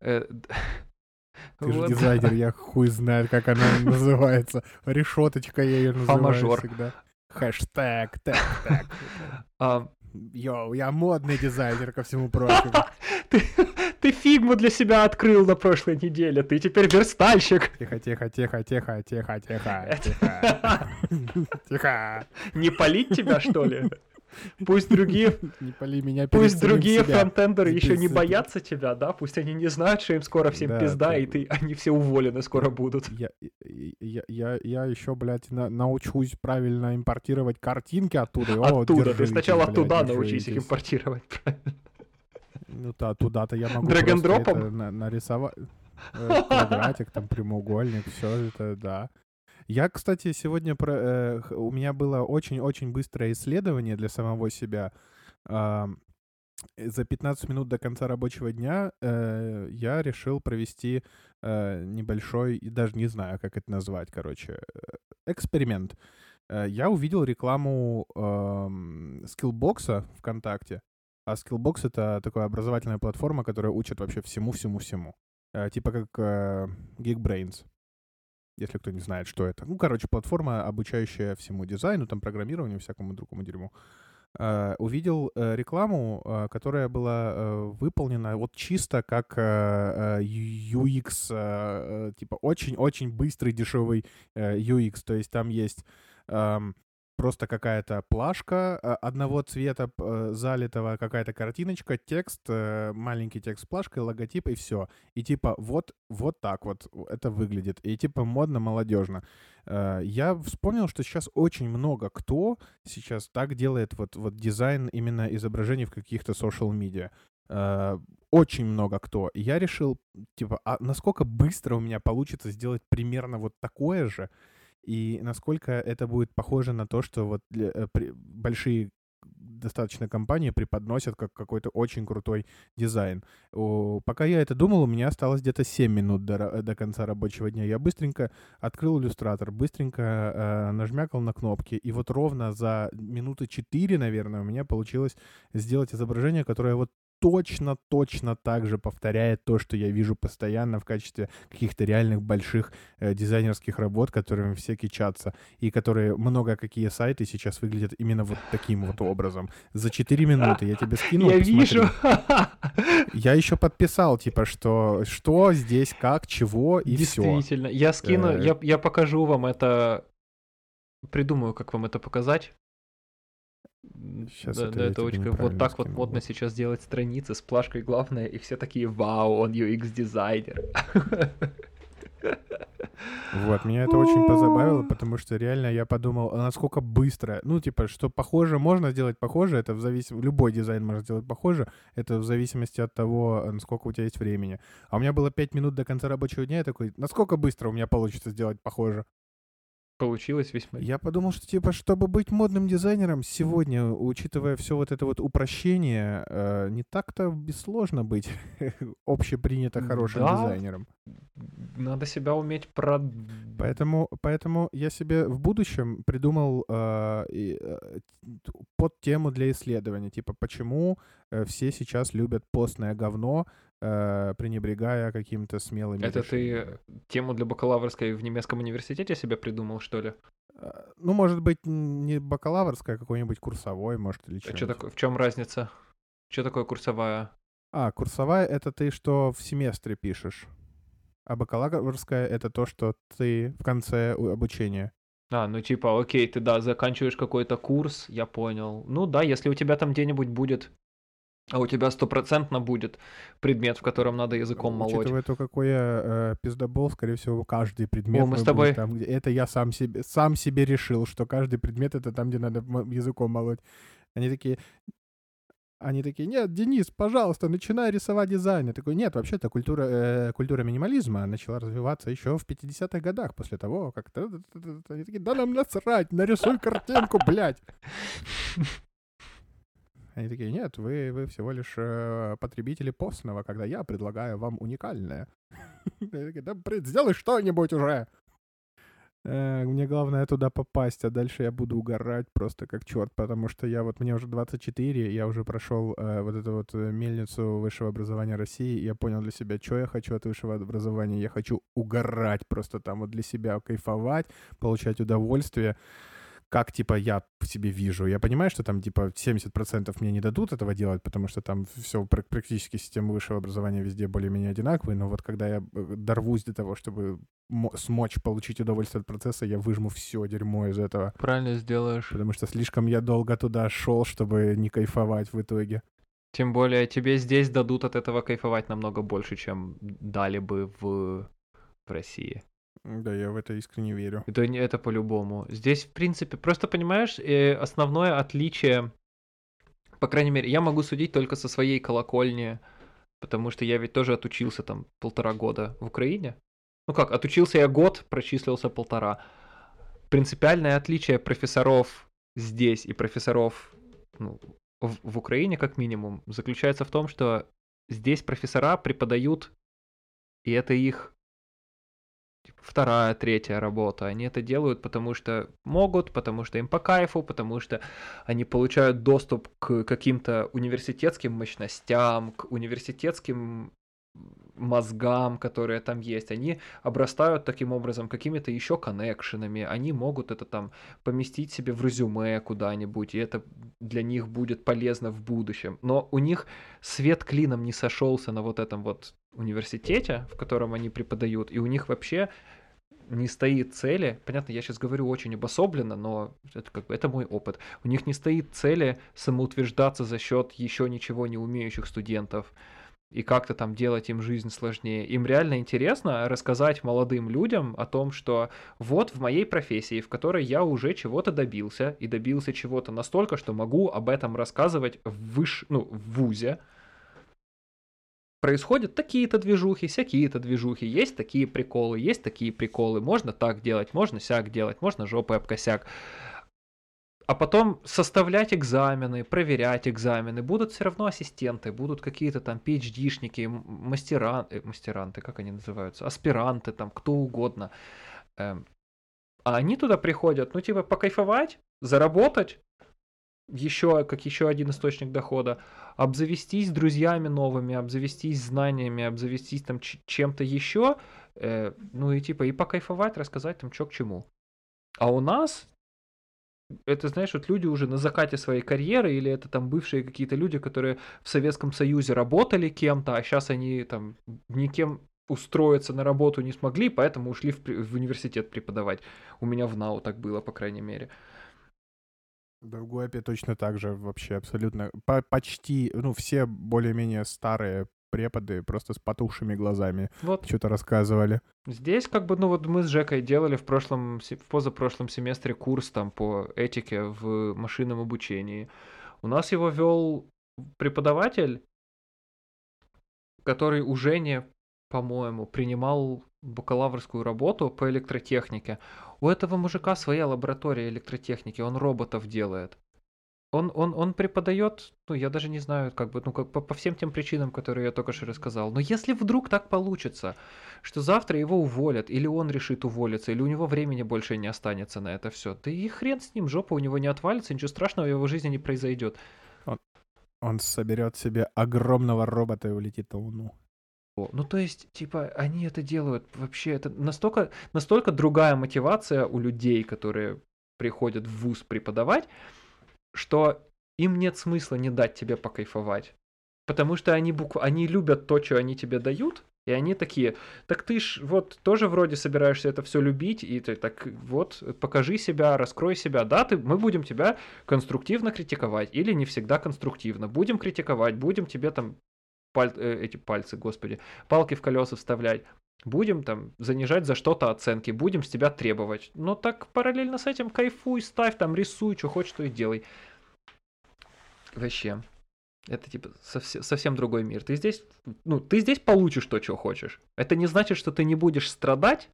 Э, Ты же дизайнер, я хуй знает, как она называется. Решеточка я ее называю Фа-мажор. всегда. Хэштег, так, так. А, Йоу, я модный дизайнер, ко всему прочему. ты, ты фигму для себя открыл на прошлой неделе, ты теперь верстальщик. Тихо, тихо, тихо, тихо, тихо, тихо, тихо. Тихо. Не палить тебя, что ли? Пусть другие, Не пали меня пусть другие фронтендеры еще не боятся тебя, да? Пусть они не знают, что им скоро всем Да, пизда, да. и ты, они все уволены скоро будут. Я, я, я, я еще, блядь, на- научусь правильно импортировать картинки оттуда. О, Оттуда, ты держитесь, сначала блядь, оттуда научись их импортировать. Ну да, туда-то я могу на- нарисовать. Э, Квадратик, там прямоугольник, все это, да. Я, кстати, сегодня про, э, у меня было очень-очень быстрое исследование для самого себя. Э, За 15 минут до конца рабочего дня э, я решил провести э, небольшой, и даже не знаю, как это назвать, короче, э, эксперимент. Э, Я увидел рекламу эм, Skillbox ВКонтакте. А Skillbox — это такая образовательная платформа, которая учит вообще всему-всему-всему. Э, Типа как э, Geekbrains, если кто не знает, что это. Ну, короче, платформа, обучающая всему дизайну, там, программированию, всякому другому дерьму. Э, Увидел э, рекламу, э, которая была выполнена вот чисто как UX, типа очень-очень быстрый, дешевый UX. То есть там есть эм, просто какая-то плашка э, одного цвета э, залитого, какая-то картиночка, текст, э, маленький текст с плашкой, логотип и все. И типа вот, вот так вот это выглядит. И типа модно, молодежно. Я вспомнил, что сейчас очень много кто сейчас так делает вот, вот дизайн именно изображений в каких-то social медиа. Очень много кто. И я решил, типа, а насколько быстро у меня получится сделать примерно вот такое же, и насколько это будет похоже на то, что вот для- э, при- большие достаточно компании преподносят как какой-то очень крутой дизайн. О, Пока я это думал, у меня осталось где-то 7 минут до, до конца рабочего дня. Я быстренько открыл иллюстратор, быстренько э, нажмякал на кнопки, и вот ровно за минуты 4, наверное, у меня получилось сделать изображение, которое вот точно-точно так же повторяет то, что я вижу постоянно в качестве каких-то реальных больших э, дизайнерских работ, которыми все кичатся, и которые много какие сайты сейчас выглядят именно вот таким вот образом. За 4 минуты я тебе скинул, Я посмотри. вижу. Я еще подписал, типа, что, что здесь, как, чего, и все. Действительно. Я скину, Э. я, я покажу вам это. Придумаю, как вам это показать. Щас да, это это очень вот так вот модно сейчас делать страницы с плашкой главное, и все такие, вау, он UX дизайнер. Вот, меня это очень позабавило, потому что реально я подумал, а насколько быстро, ну, типа, что похоже можно сделать похоже, это в зависимости, любой дизайн можно сделать похоже, это в зависимости от того, насколько у тебя есть времени. А у меня было 5 минут до конца рабочего дня, я такой, насколько быстро у меня получится сделать похоже? Получилось весьма. Я подумал, что, типа, чтобы быть модным дизайнером сегодня, учитывая все вот это вот упрощение, э, не так-то и сложно быть общепринято хорошим Да. дизайнером. Надо себя уметь про... Поэтому, поэтому я себе в будущем придумал э, э, под тему для исследования, типа почему э, все сейчас любят постное говно, пренебрегая каким-то смелыми Это решениями. ты тему для бакалаврской в немецком университете себе придумал, что ли? Э, Ну, может быть, не бакалаврская, а какой-нибудь курсовой, может, или А что что-нибудь. такое? В чем разница? Что такое курсовая? А, курсовая — это ты что в семестре пишешь, а бакалаврская — это то, что ты в конце обучения. А, ну типа, окей, ты да, заканчиваешь какой-то курс, я понял. Ну да, если у тебя там где-нибудь будет, а у тебя стопроцентно будет предмет, в котором надо языком молоть. Учитывая то, какой я э, пиздобол, скорее всего, каждый предмет мы мой с тобой- там, где... Это я сам себе, сам себе решил, что каждый предмет — это там, где надо языком молоть. Они такие... Они такие, нет, Денис, пожалуйста, начинай рисовать дизайн. Я такой, нет, вообще-то культура, э, культура минимализма начала развиваться еще в 50-х годах, после того, как... Они такие, да нам насрать, нарисуй картинку, блядь. Они такие, нет, вы, вы всего лишь э, потребители постного, когда я предлагаю вам уникальное. Они такие, да, сделай что-нибудь уже. Э, мне главное туда попасть, а дальше я буду угорать просто как черт, потому что я вот, мне уже 24, я уже прошел э, вот эту вот э, мельницу высшего образования России, и я понял для себя, что я хочу от высшего образования. Я хочу угорать просто там вот для себя, кайфовать, получать удовольствие как, типа, я себе вижу. Я понимаю, что там, типа, 70% мне не дадут этого делать, потому что там все практически система высшего образования везде более-менее одинаковые, но вот когда я э, дорвусь до того, чтобы смочь получить удовольствие от процесса, я выжму все дерьмо из этого. Правильно сделаешь. Потому что слишком я долго туда шел, чтобы не кайфовать в итоге. Тем более тебе здесь дадут от этого кайфовать намного больше, чем дали бы в, в России. Да, я в это искренне верю. Это, это по-любому. Здесь, в принципе, просто понимаешь, э, основное отличие, по крайней мере, я могу судить только со своей колокольни, потому что я ведь тоже отучился там полтора года в Украине. Ну как, отучился я год, прочислился полтора. Принципиальное отличие профессоров здесь и профессоров ну, в, в Украине, как минимум, заключается в том, что здесь профессора преподают, и это их вторая, третья работа. Они это делают, потому что могут, потому что им по кайфу, потому что они получают доступ к каким-то университетским мощностям, к университетским мозгам, которые там есть, они обрастают таким образом какими-то еще коннекшенами, они могут это там поместить себе в резюме куда-нибудь, и это для них будет полезно в будущем. Но у них свет клином не сошелся на вот этом вот университете, в котором они преподают, и у них вообще не стоит цели, понятно, я сейчас говорю очень обособленно, но это как бы это мой опыт. У них не стоит цели самоутверждаться за счет еще ничего не умеющих студентов и как-то там делать им жизнь сложнее. Им реально интересно рассказать молодым людям о том, что вот в моей профессии, в которой я уже чего-то добился, и добился чего-то настолько, что могу об этом рассказывать в, выш... ну, в ВУЗе, происходят такие-то движухи, всякие-то движухи, есть такие приколы, есть такие приколы, можно так делать, можно сяк делать, можно жопой об косяк а потом составлять экзамены, проверять экзамены. Будут все равно ассистенты, будут какие-то там PhD-шники, мастера, э, мастеранты, как они называются, аспиранты, там кто угодно. Эм, а они туда приходят, ну типа покайфовать, заработать, еще как еще один источник дохода, обзавестись друзьями новыми, обзавестись знаниями, обзавестись там чем-то еще, э, ну и типа и покайфовать, рассказать там что к чему. А у нас это, знаешь, вот люди уже на закате своей карьеры, или это там бывшие какие-то люди, которые в Советском Союзе работали кем-то, а сейчас они там никем устроиться на работу не смогли, поэтому ушли в, в университет преподавать. У меня в НАУ так было, по крайней мере. Да, в ГУЭПе точно так же вообще абсолютно. По почти, ну, все более-менее старые преподы просто с потухшими глазами вот. что-то рассказывали. Здесь как бы, ну вот мы с Жекой делали в прошлом, в позапрошлом семестре курс там по этике в машинном обучении. У нас его вел преподаватель, который уже не, по-моему, принимал бакалаврскую работу по электротехнике. У этого мужика своя лаборатория электротехники, он роботов делает. Он, он, он преподает, ну, я даже не знаю, как бы, ну, как по, по всем тем причинам, которые я только что рассказал. Но если вдруг так получится, что завтра его уволят, или он решит уволиться, или у него времени больше не останется на это все, да и хрен с ним, жопа у него не отвалится, ничего страшного в его жизни не произойдет. Он, он соберет себе огромного робота и улетит на Луну. Ну, то есть, типа, они это делают вообще, это настолько, настолько другая мотивация у людей, которые приходят в ВУЗ преподавать, что им нет смысла не дать тебе покайфовать. Потому что они, букв... они любят то, что они тебе дают, и они такие, так ты ж вот тоже вроде собираешься это все любить, и ты так вот покажи себя, раскрой себя. Да, ты, мы будем тебя конструктивно критиковать, или не всегда конструктивно. Будем критиковать, будем тебе там паль... э, эти пальцы, господи, палки в колеса вставлять. Будем там занижать за что-то оценки, будем с тебя требовать. Но так параллельно с этим кайфуй, ставь там, рисуй, что хочешь, то и делай. Вообще. Это типа совсем, совсем другой мир. Ты здесь, ну, ты здесь получишь то, что хочешь. Это не значит, что ты не будешь страдать.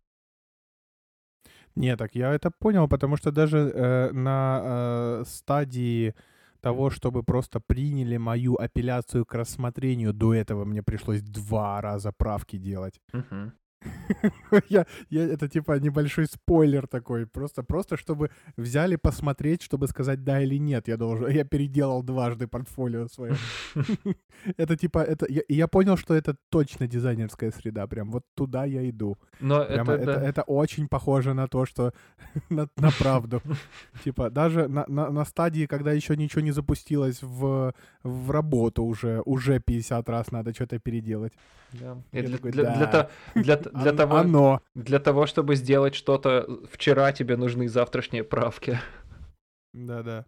Не, так я это понял, потому что даже э, на э, стадии того, чтобы просто приняли мою апелляцию к рассмотрению, до этого мне пришлось два раза правки делать. Мгм. я, я, это типа небольшой спойлер такой, просто, просто чтобы взяли посмотреть, чтобы сказать да или нет, я должен, я переделал дважды портфолио свое. это типа, это, я, я понял, что это точно дизайнерская среда, прям вот туда я иду. Но Прямо это, это, да. это очень похоже на то, что на, на правду. Типа даже на, на, на стадии, когда еще ничего не запустилось в, в работу уже, уже 50 раз надо что-то переделать. Да. Для, такой, для- для да. то- для т- для того, Оно. для того, чтобы сделать что-то вчера, тебе нужны завтрашние правки. Да-да.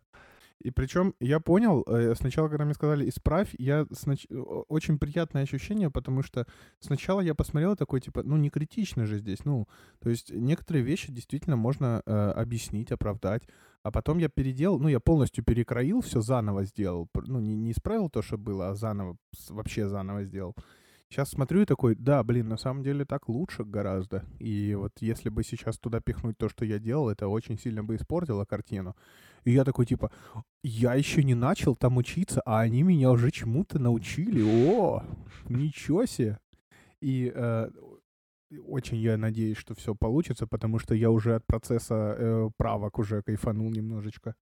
И причем я понял, э, сначала, когда мне сказали «исправь», я снач... очень приятное ощущение, потому что сначала я посмотрел такой, типа, ну, не критично же здесь, ну, то есть некоторые вещи действительно можно э, объяснить, оправдать, а потом я переделал, ну, я полностью перекроил, все заново сделал, ну, не, не исправил то, что было, а заново, вообще заново сделал. Сейчас смотрю и такой, да, блин, на самом деле так лучше гораздо. И вот если бы сейчас туда пихнуть то, что я делал, это очень сильно бы испортило картину. И я такой, типа, я еще не начал там учиться, а они меня уже чему-то научили. О, ничего себе. И э, очень я надеюсь, что все получится, потому что я уже от процесса э, правок уже кайфанул немножечко.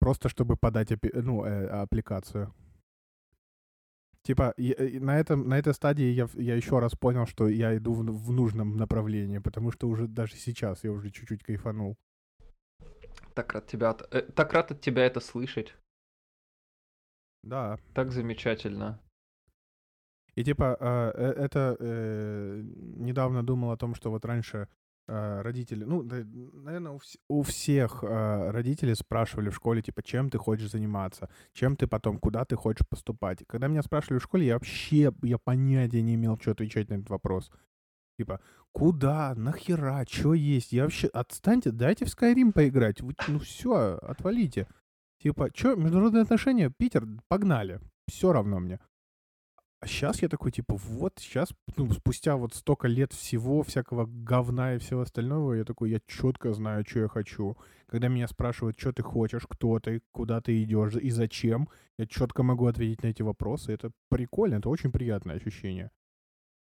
Просто чтобы подать апи- ну, э, аппликацию. Типа, и- и на, этом, на этой стадии я, я еще раз понял, что я иду в, в нужном направлении, потому что уже даже сейчас я уже чуть-чуть кайфанул. Так рад тебя, э, так рад от тебя это слышать. Да, Так замечательно. И типа, а, э, это э, недавно думал о том, что вот раньше родители, ну, наверное, у, вс- у всех а, родители спрашивали в школе, типа, чем ты хочешь заниматься, чем ты потом, куда ты хочешь поступать. Когда меня спрашивали в школе, я вообще, я понятия не имел, что отвечать на этот вопрос. Типа, куда, нахера, что есть? Я вообще, отстаньте, дайте в Skyrim поиграть. Вы, ну все, отвалите. Типа, что, международные отношения, Питер, погнали. Все равно мне. А сейчас я такой, типа, вот сейчас, ну, спустя вот столько лет всего, всякого говна и всего остального, я такой, я четко знаю, что я хочу. Когда меня спрашивают, что ты хочешь, кто ты, куда ты идешь и зачем, я четко могу ответить на эти вопросы. Это прикольно, это очень приятное ощущение.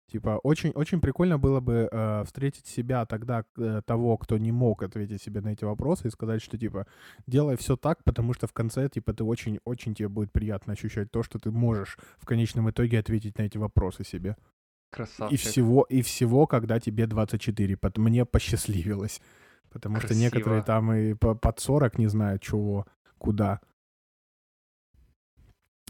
Типа, очень, очень прикольно было бы э, встретить себя тогда, э, того, кто не мог ответить себе на эти вопросы, и сказать, что, типа, делай все так, потому что в конце, типа, ты очень, очень тебе будет приятно ощущать то, что ты можешь в конечном итоге ответить на эти вопросы себе. Красавчик. И всего, и всего, когда тебе 24. Пот- Мне посчастливилось. Потому что некоторые Красиво. там и по- под 40 не знают, чего, куда.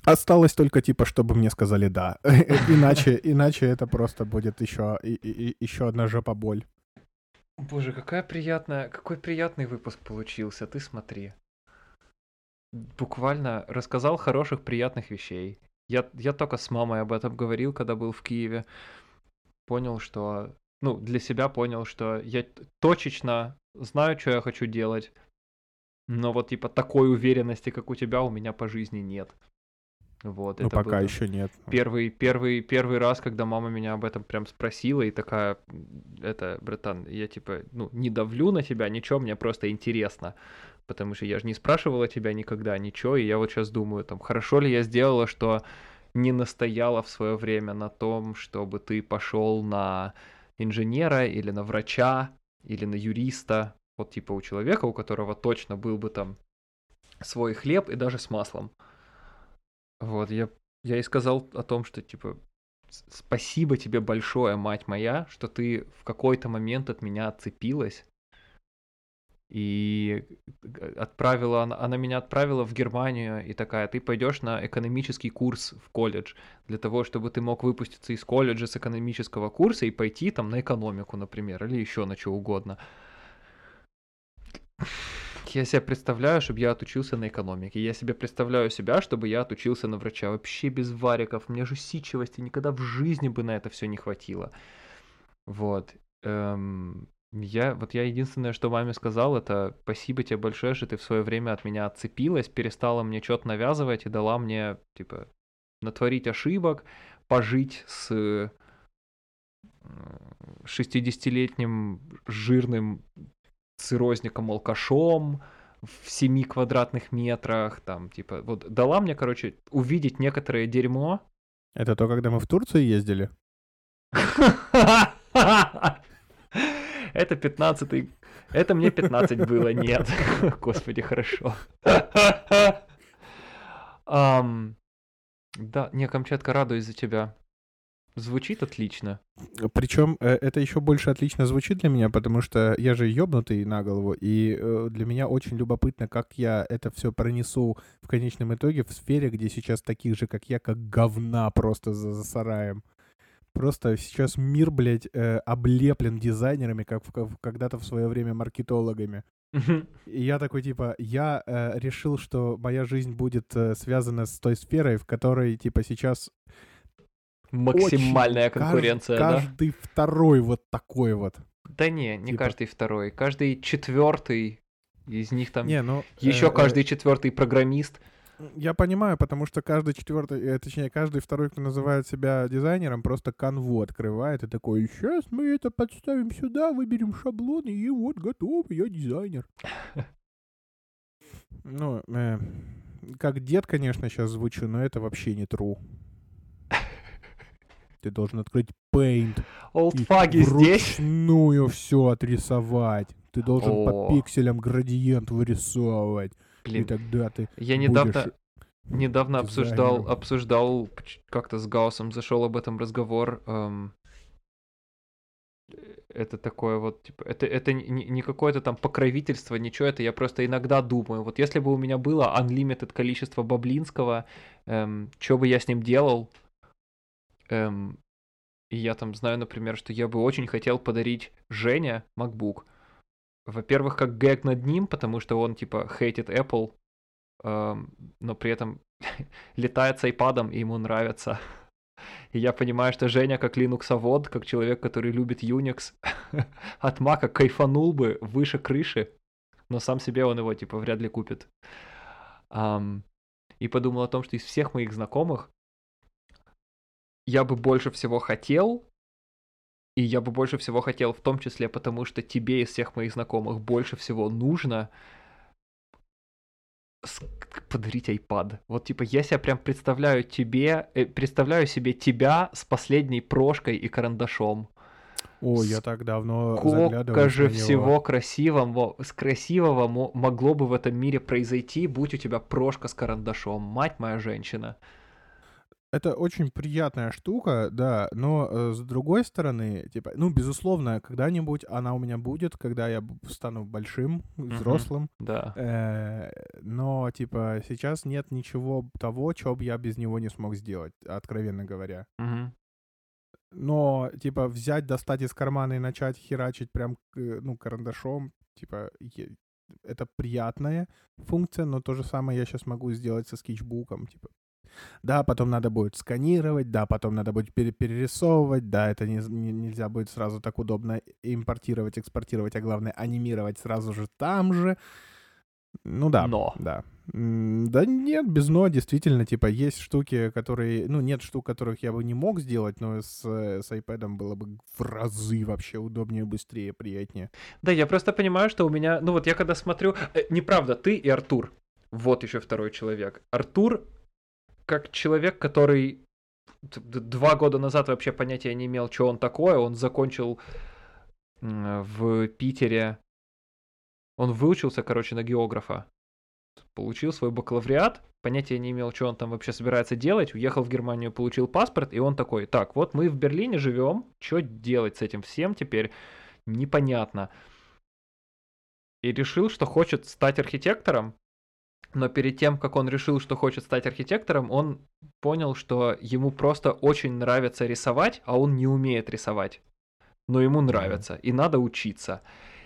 Осталось только, типа, чтобы мне сказали «да». Иначе, иначе это просто будет еще, и- и- еще одна жопа боль. Боже, какая приятная, какой приятный выпуск получился, ты смотри. Буквально рассказал хороших, приятных вещей. Я, я только с мамой об этом говорил, когда был в Киеве. Понял, что... Ну, для себя понял, что я точечно знаю, что я хочу делать. Но вот, типа, такой уверенности, как у тебя, у меня по жизни нет. Вот, Ну, пока еще нет. Первый, первый, первый раз, когда мама меня об этом прям спросила и такая, «М, это, братан, я типа, ну, не давлю на тебя, ничего, мне просто интересно, потому что я же не спрашивала тебя никогда ничего, и я вот сейчас думаю, там, хорошо ли я сделала, что не настояла в свое время на том, чтобы ты пошел на инженера или на врача или на юриста, вот типа у человека, у которого точно был бы там свой хлеб и даже с маслом. Вот, я, я и сказал о том, что, типа, «С- спасибо тебе большое, мать моя, что ты в какой-то момент от меня отцепилась. И г- отправила, она, она меня отправила в Германию и такая, ты пойдешь на экономический курс в колледж, для того, чтобы ты мог выпуститься из колледжа с экономического курса и пойти там на экономику, например, или еще на что угодно. Я себе представляю, чтобы я отучился на экономике. Я себе представляю себя, чтобы я отучился на врача. Вообще без вариков. Мне же сичивости никогда в жизни бы на это все не хватило. Вот. Эм, Я, вот я единственное, что маме сказал, это спасибо тебе большое, что ты в свое время от меня отцепилась, перестала мне что-то навязывать и дала мне, типа, натворить ошибок, пожить с 60-летним жирным циррозником-алкашом в 7 квадратных метрах, там, типа, вот дала мне, короче, увидеть некоторое дерьмо. Это то, когда мы в Турцию ездили? Это 15 Это мне 15 было, нет. Господи, хорошо. um, да, не, Камчатка, радуюсь за тебя. Звучит отлично. Причем э, это еще больше отлично звучит для меня, потому что я же ёбнутый на голову, и э, для меня очень любопытно, как я это все пронесу в конечном итоге в сфере, где сейчас таких же, как я, как говна просто за, за сараем. Просто сейчас мир, блядь, э, облеплен дизайнерами, как, когда-то в свое время маркетологами. И я такой, типа, я э, решил, что моя жизнь будет э, связана с той сферой, в которой, типа, сейчас Максимальная Очень конкуренция, каждый, да? Каждый второй вот такой вот. Да не, не типа... каждый второй. Каждый четвертый из них там не, ну, еще э, каждый э... четвертый программист. Я понимаю, потому что каждый четвертый, э, точнее, каждый второй, кто называет себя дизайнером, просто канву открывает и такой, сейчас мы это подставим сюда, выберем шаблоны, и вот готов, я дизайнер. Ну, э, как дед, конечно, сейчас звучу, но это вообще не true. Ты должен открыть Paint. Олдфаги здесь? Вручную все отрисовать. Ты должен О. по пикселям градиент вырисовывать. Блин, и тогда ты Я недавно... Недавно обсуждал, обсуждал как-то с Гаусом, зашел об этом разговор. Эм, это такое вот, типа, это, это не, не какое-то там покровительство, ничего, это я просто иногда думаю, вот если бы у меня было unlimited количество Баблинского, эм, что бы я с ним делал, Эм, и я там знаю, например, что я бы очень хотел подарить Жене MacBook. Во-первых, как гэг над ним, потому что он типа хейтит Apple, эм, но при этом летает с iPad и ему нравится. И я понимаю, что Женя как Linux-овод, как человек, который любит Unix, от Мака кайфанул бы выше крыши, но сам себе он его типа вряд ли купит. Um, и подумал о том, что из всех моих знакомых я бы больше всего хотел, и я бы больше всего хотел в том числе, потому что тебе из всех моих знакомых больше всего нужно подарить iPad. Вот типа я себя прям представляю тебе, э, представляю себе тебя с последней прошкой и карандашом. О, я так давно Сколько же всего красивого, с красивого могло бы в этом мире произойти, будь у тебя прошка с карандашом, мать моя женщина. Это очень приятная штука, да, но э, с другой стороны, типа, ну, безусловно, когда-нибудь она у меня будет, когда я стану большим, взрослым. Да. Э, но, типа, сейчас нет ничего того, чего бы я без него не смог сделать, откровенно говоря. Но, типа, взять, достать из кармана и начать херачить прям, ну, карандашом, типа, это приятная функция, но то же самое я сейчас могу сделать со скетчбуком, типа, да, потом надо будет сканировать, да, потом надо будет пере перерисовывать, да, это не, не, нельзя будет сразу так удобно импортировать, экспортировать, а главное анимировать сразу же там же. Ну да, но. да. Да нет, без но, действительно, типа, есть штуки, которые, ну, нет штук, которых я бы не мог сделать, но с, с iPad было бы в разы вообще удобнее, быстрее, приятнее. Да, я просто понимаю, что у меня, ну вот я когда смотрю, э, неправда, ты и Артур, вот еще второй человек. Артур как человек, который два года назад вообще понятия не имел, что он такое, он закончил в Питере, он выучился, короче, на географа, получил свой бакалавриат, понятия не имел, что он там вообще собирается делать, уехал в Германию, получил паспорт, и он такой, так, вот мы в Берлине живем, что делать с этим всем теперь, непонятно. И решил, что хочет стать архитектором, но перед тем, как он решил, что хочет стать архитектором, он понял, что ему просто очень нравится рисовать, а он не умеет рисовать. Но ему нравится, и надо учиться.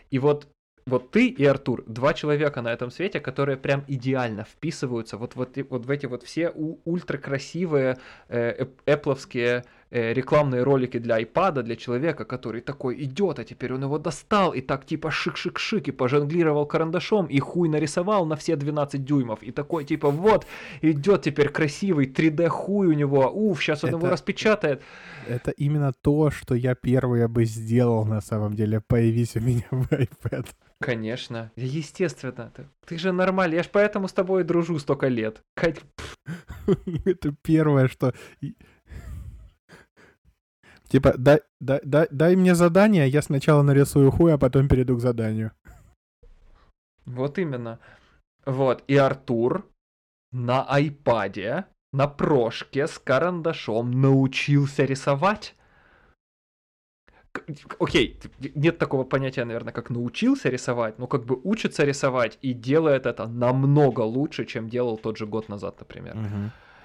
И вот вот ты и Артур, два человека на этом свете, которые прям идеально вписываются вот, вот, вот в эти вот все ультракрасивые э, эпловские э, рекламные ролики для iPad, для человека, который такой идет, а теперь он его достал, и так типа шик-шик-шик, и пожонглировал карандашом, и хуй нарисовал на все 12 дюймов, и такой типа вот, идет теперь красивый 3D хуй у него, уф, сейчас он Это- его распечатает. Это именно то, что я первое бы сделал на самом деле, появись у меня в iPad. Конечно, естественно, ты, ты же нормальный, я ж поэтому с тобой дружу столько лет. Кать, Это первое, что... Типа, дай, дай, дай, дай мне задание, я сначала нарисую хуй, а потом перейду к заданию. Вот именно. Вот, и Артур на айпаде, на прошке с карандашом научился рисовать. Окей, нет такого понятия, наверное, как научился рисовать, но как бы учится рисовать и делает это намного лучше, чем делал тот же год назад, например.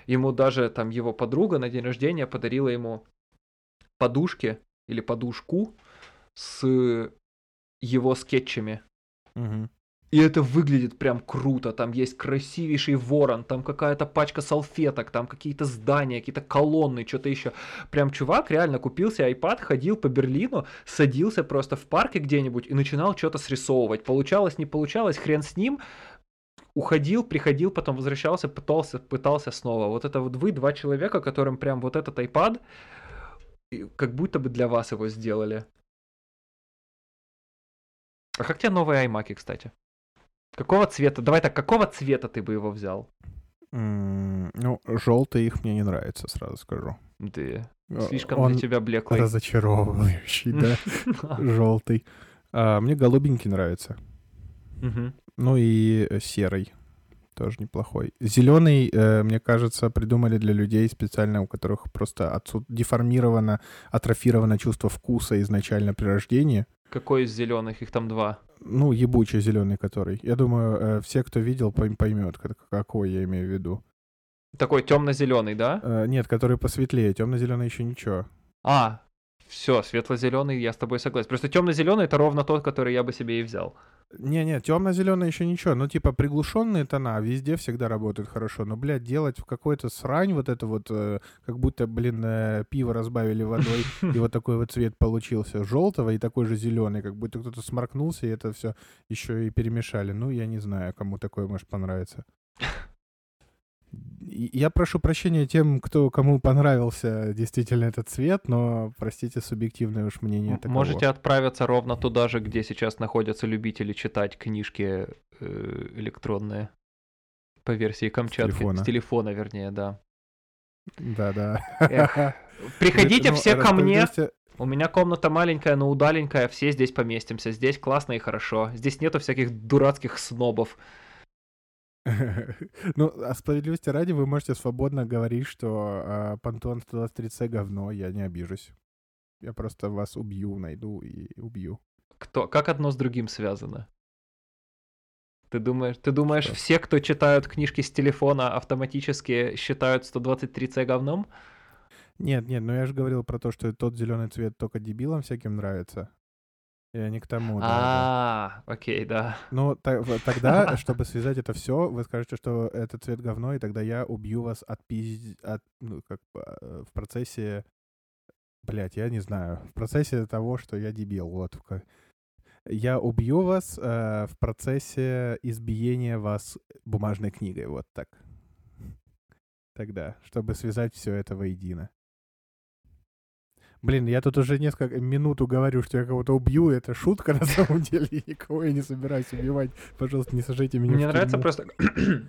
Ему даже там его подруга на день рождения подарила ему подушки или подушку с его скетчами. Мгм. И это выглядит прям круто. Там есть красивейший ворон, там какая-то пачка салфеток, там какие-то здания, какие-то колонны, что-то еще. Прям чувак реально купил себе iPad, ходил по Берлину, садился просто в парке где-нибудь и начинал что-то срисовывать. Получалось, не получалось, хрен с ним. Уходил, приходил, потом возвращался, пытался, пытался снова. Вот это вот вы, два человека, которым прям вот этот iPad, как будто бы для вас его сделали. А как тебе новые iMac, кстати? Какого цвета? Давай так, какого цвета ты бы его взял? Ну, желтый их мне не нравится, сразу скажу. Ты Э, слишком Он для тебя блеклый. разочаровывающий, да, желтый. А, Мне голубенький нравится. Ну и серый тоже неплохой. Зеленый, э, мне кажется, придумали для людей специально, у которых просто отсут... деформировано, атрофировано чувство вкуса изначально при рождении. Какой из зеленых? Их там два. Ну, ебучий зеленый который. Я думаю, э, все, кто видел, пойм- поймет, как- какой я имею в виду. Такой темно-зеленый, да? Э, Нет, который посветлее. Темно-зеленый еще ничего. А, все, светло-зеленый, я с тобой согласен. Просто темно-зеленый это ровно тот, который я бы себе и взял. Не-не, темно-зеленый еще ничего. Ну, типа, приглушенные тона везде всегда работают хорошо. Но, блядь, делать в какой-то срань вот это вот, э, как будто, блин, э, пиво разбавили водой, и вот такой вот цвет получился желтого и такой же зеленый, как будто кто-то сморкнулся, и это все еще и перемешали. Ну, я не знаю, кому такое может понравиться. Я прошу прощения тем, кто кому понравился действительно этот цвет, но, простите, субъективное уж мнение таково. Можете отправиться ровно туда же, где сейчас находятся любители читать книжки э, электронные. По версии Камчатки. телефона. С телефона, вернее, да. Да-да. Приходите Ну, все ко мне. У меня комната маленькая, но удаленькая, все здесь поместимся. Здесь классно и хорошо. Здесь нету всяких дурацких снобов. Ну, а справедливости ради, вы можете свободно говорить, что а, Пантон 123C говно, я не обижусь. Я просто вас убью, найду и убью. Кто? Как одно с другим связано? Ты думаешь, ты думаешь, Что? все, кто читают книжки с телефона, автоматически считают 123C говном? Нет, нет, но я же говорил про то, что тот зеленый цвет только дебилам всяким нравится. Я не к тому, да, да. А, окей, да. Ну, тогда, чтобы связать это все, вы скажете, что это цвет говно, и тогда я убью вас от пиз... от, ну, как э, в процессе... Блять, я не знаю. В процессе того, что я дебил, вот. Я убью вас э, в процессе избиения вас бумажной книгой, вот так. Тогда, чтобы связать все это воедино. Блин, я тут уже несколько минуту говорю, что я кого-то убью, это шутка на самом деле, и никого я не собираюсь убивать. Пожалуйста, не сажайте меня Мне нравится просто...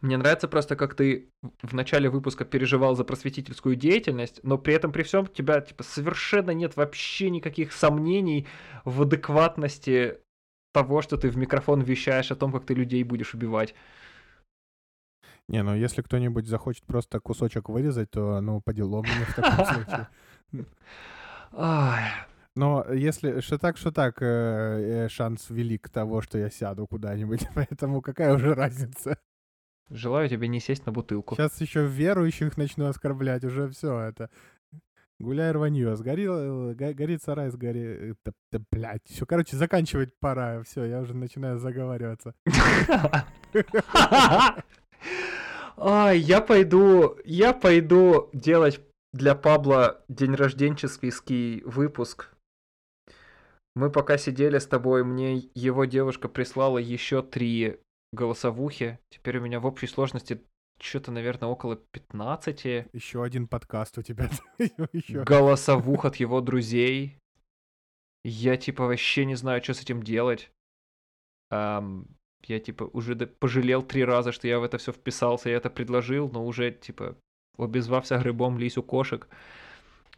Мне нравится просто, как ты в начале выпуска переживал за просветительскую деятельность, но при этом при всем у тебя типа совершенно нет вообще никаких сомнений в адекватности того, что ты в микрофон вещаешь о том, как ты людей будешь убивать. Не, ну если кто-нибудь захочет просто кусочек вырезать, то, ну, по делам мне в таком случае. Но если что так, что так, э, э, шанс велик того, что я сяду куда-нибудь, поэтому какая уже разница? желаю тебе не сесть на бутылку. Сейчас еще верующих начну оскорблять, уже все это. Гуляй рванье, сгорел, го- горит сарай, сгори... Да, да, блядь, все, короче, заканчивать пора, все, я уже начинаю заговариваться. Я пойду, я пойду делать для Пабла день рожденческий выпуск. Мы пока сидели с тобой, мне его девушка прислала еще три голосовухи. Теперь у меня в общей сложности что-то, наверное, около 15. Еще один подкаст у тебя. Голосовух от его друзей. Я, типа, вообще не знаю, что с этим делать. Я, типа, уже пожалел три раза, что я в это все вписался, я это предложил, но уже, типа, обезвався грибом лись у кошек.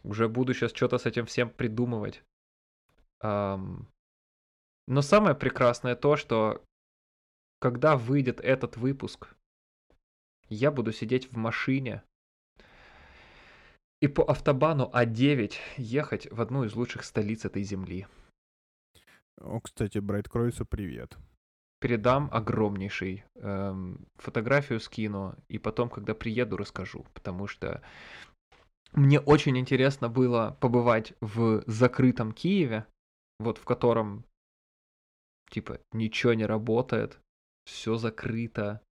Уже буду сейчас что-то с этим всем придумывать. Ам, но самое прекрасное то, что когда выйдет этот выпуск, я буду сидеть в машине и по автобану А9 ехать в одну из лучших столиц этой земли. О, кстати, Брайт Кройсу привет. Передам огромнейший эм, фотографию скину, и потом, когда приеду, расскажу, потому что мне очень интересно было побывать в закрытом Киеве, вот в котором типа ничего не работает, все закрыто,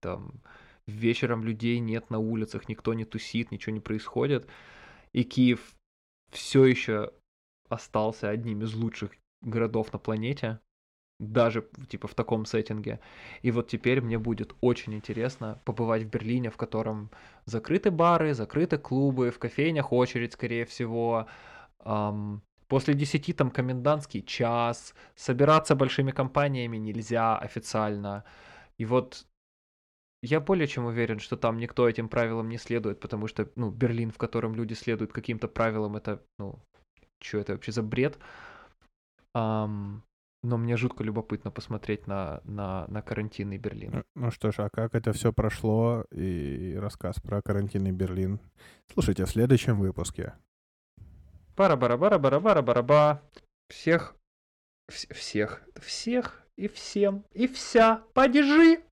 там вечером людей нет на улицах, никто не тусит, ничего не происходит. И Киев все еще остался одним из лучших городов на планете, даже типа в таком сеттинге. И вот теперь мне будет очень интересно побывать в Берлине, в котором закрыты бары, закрыты клубы, в кофейнях очередь, скорее всего. Ам, после 10 там комендантский час, собираться большими компаниями нельзя официально. И вот я более чем уверен, что там никто этим правилам не следует, потому что, ну, Берлин, в котором люди следуют каким-то правилам, это, ну, что это вообще за бред? Ам, но мне жутко любопытно посмотреть на, на, на карантинный Берлин. Ну, ну что ж, а как это все прошло и рассказ про карантинный Берлин? Слушайте в следующем выпуске. Бара-бара-бара-бара-бара-бара-ба. Всех, вс- всех, всех и всем и вся падежи.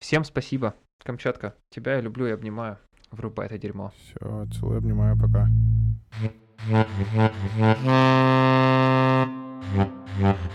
Всем спасибо. Камчатка, тебя я люблю и обнимаю. Врубай это дерьмо. Все, целую, обнимаю, пока. Mm-hmm.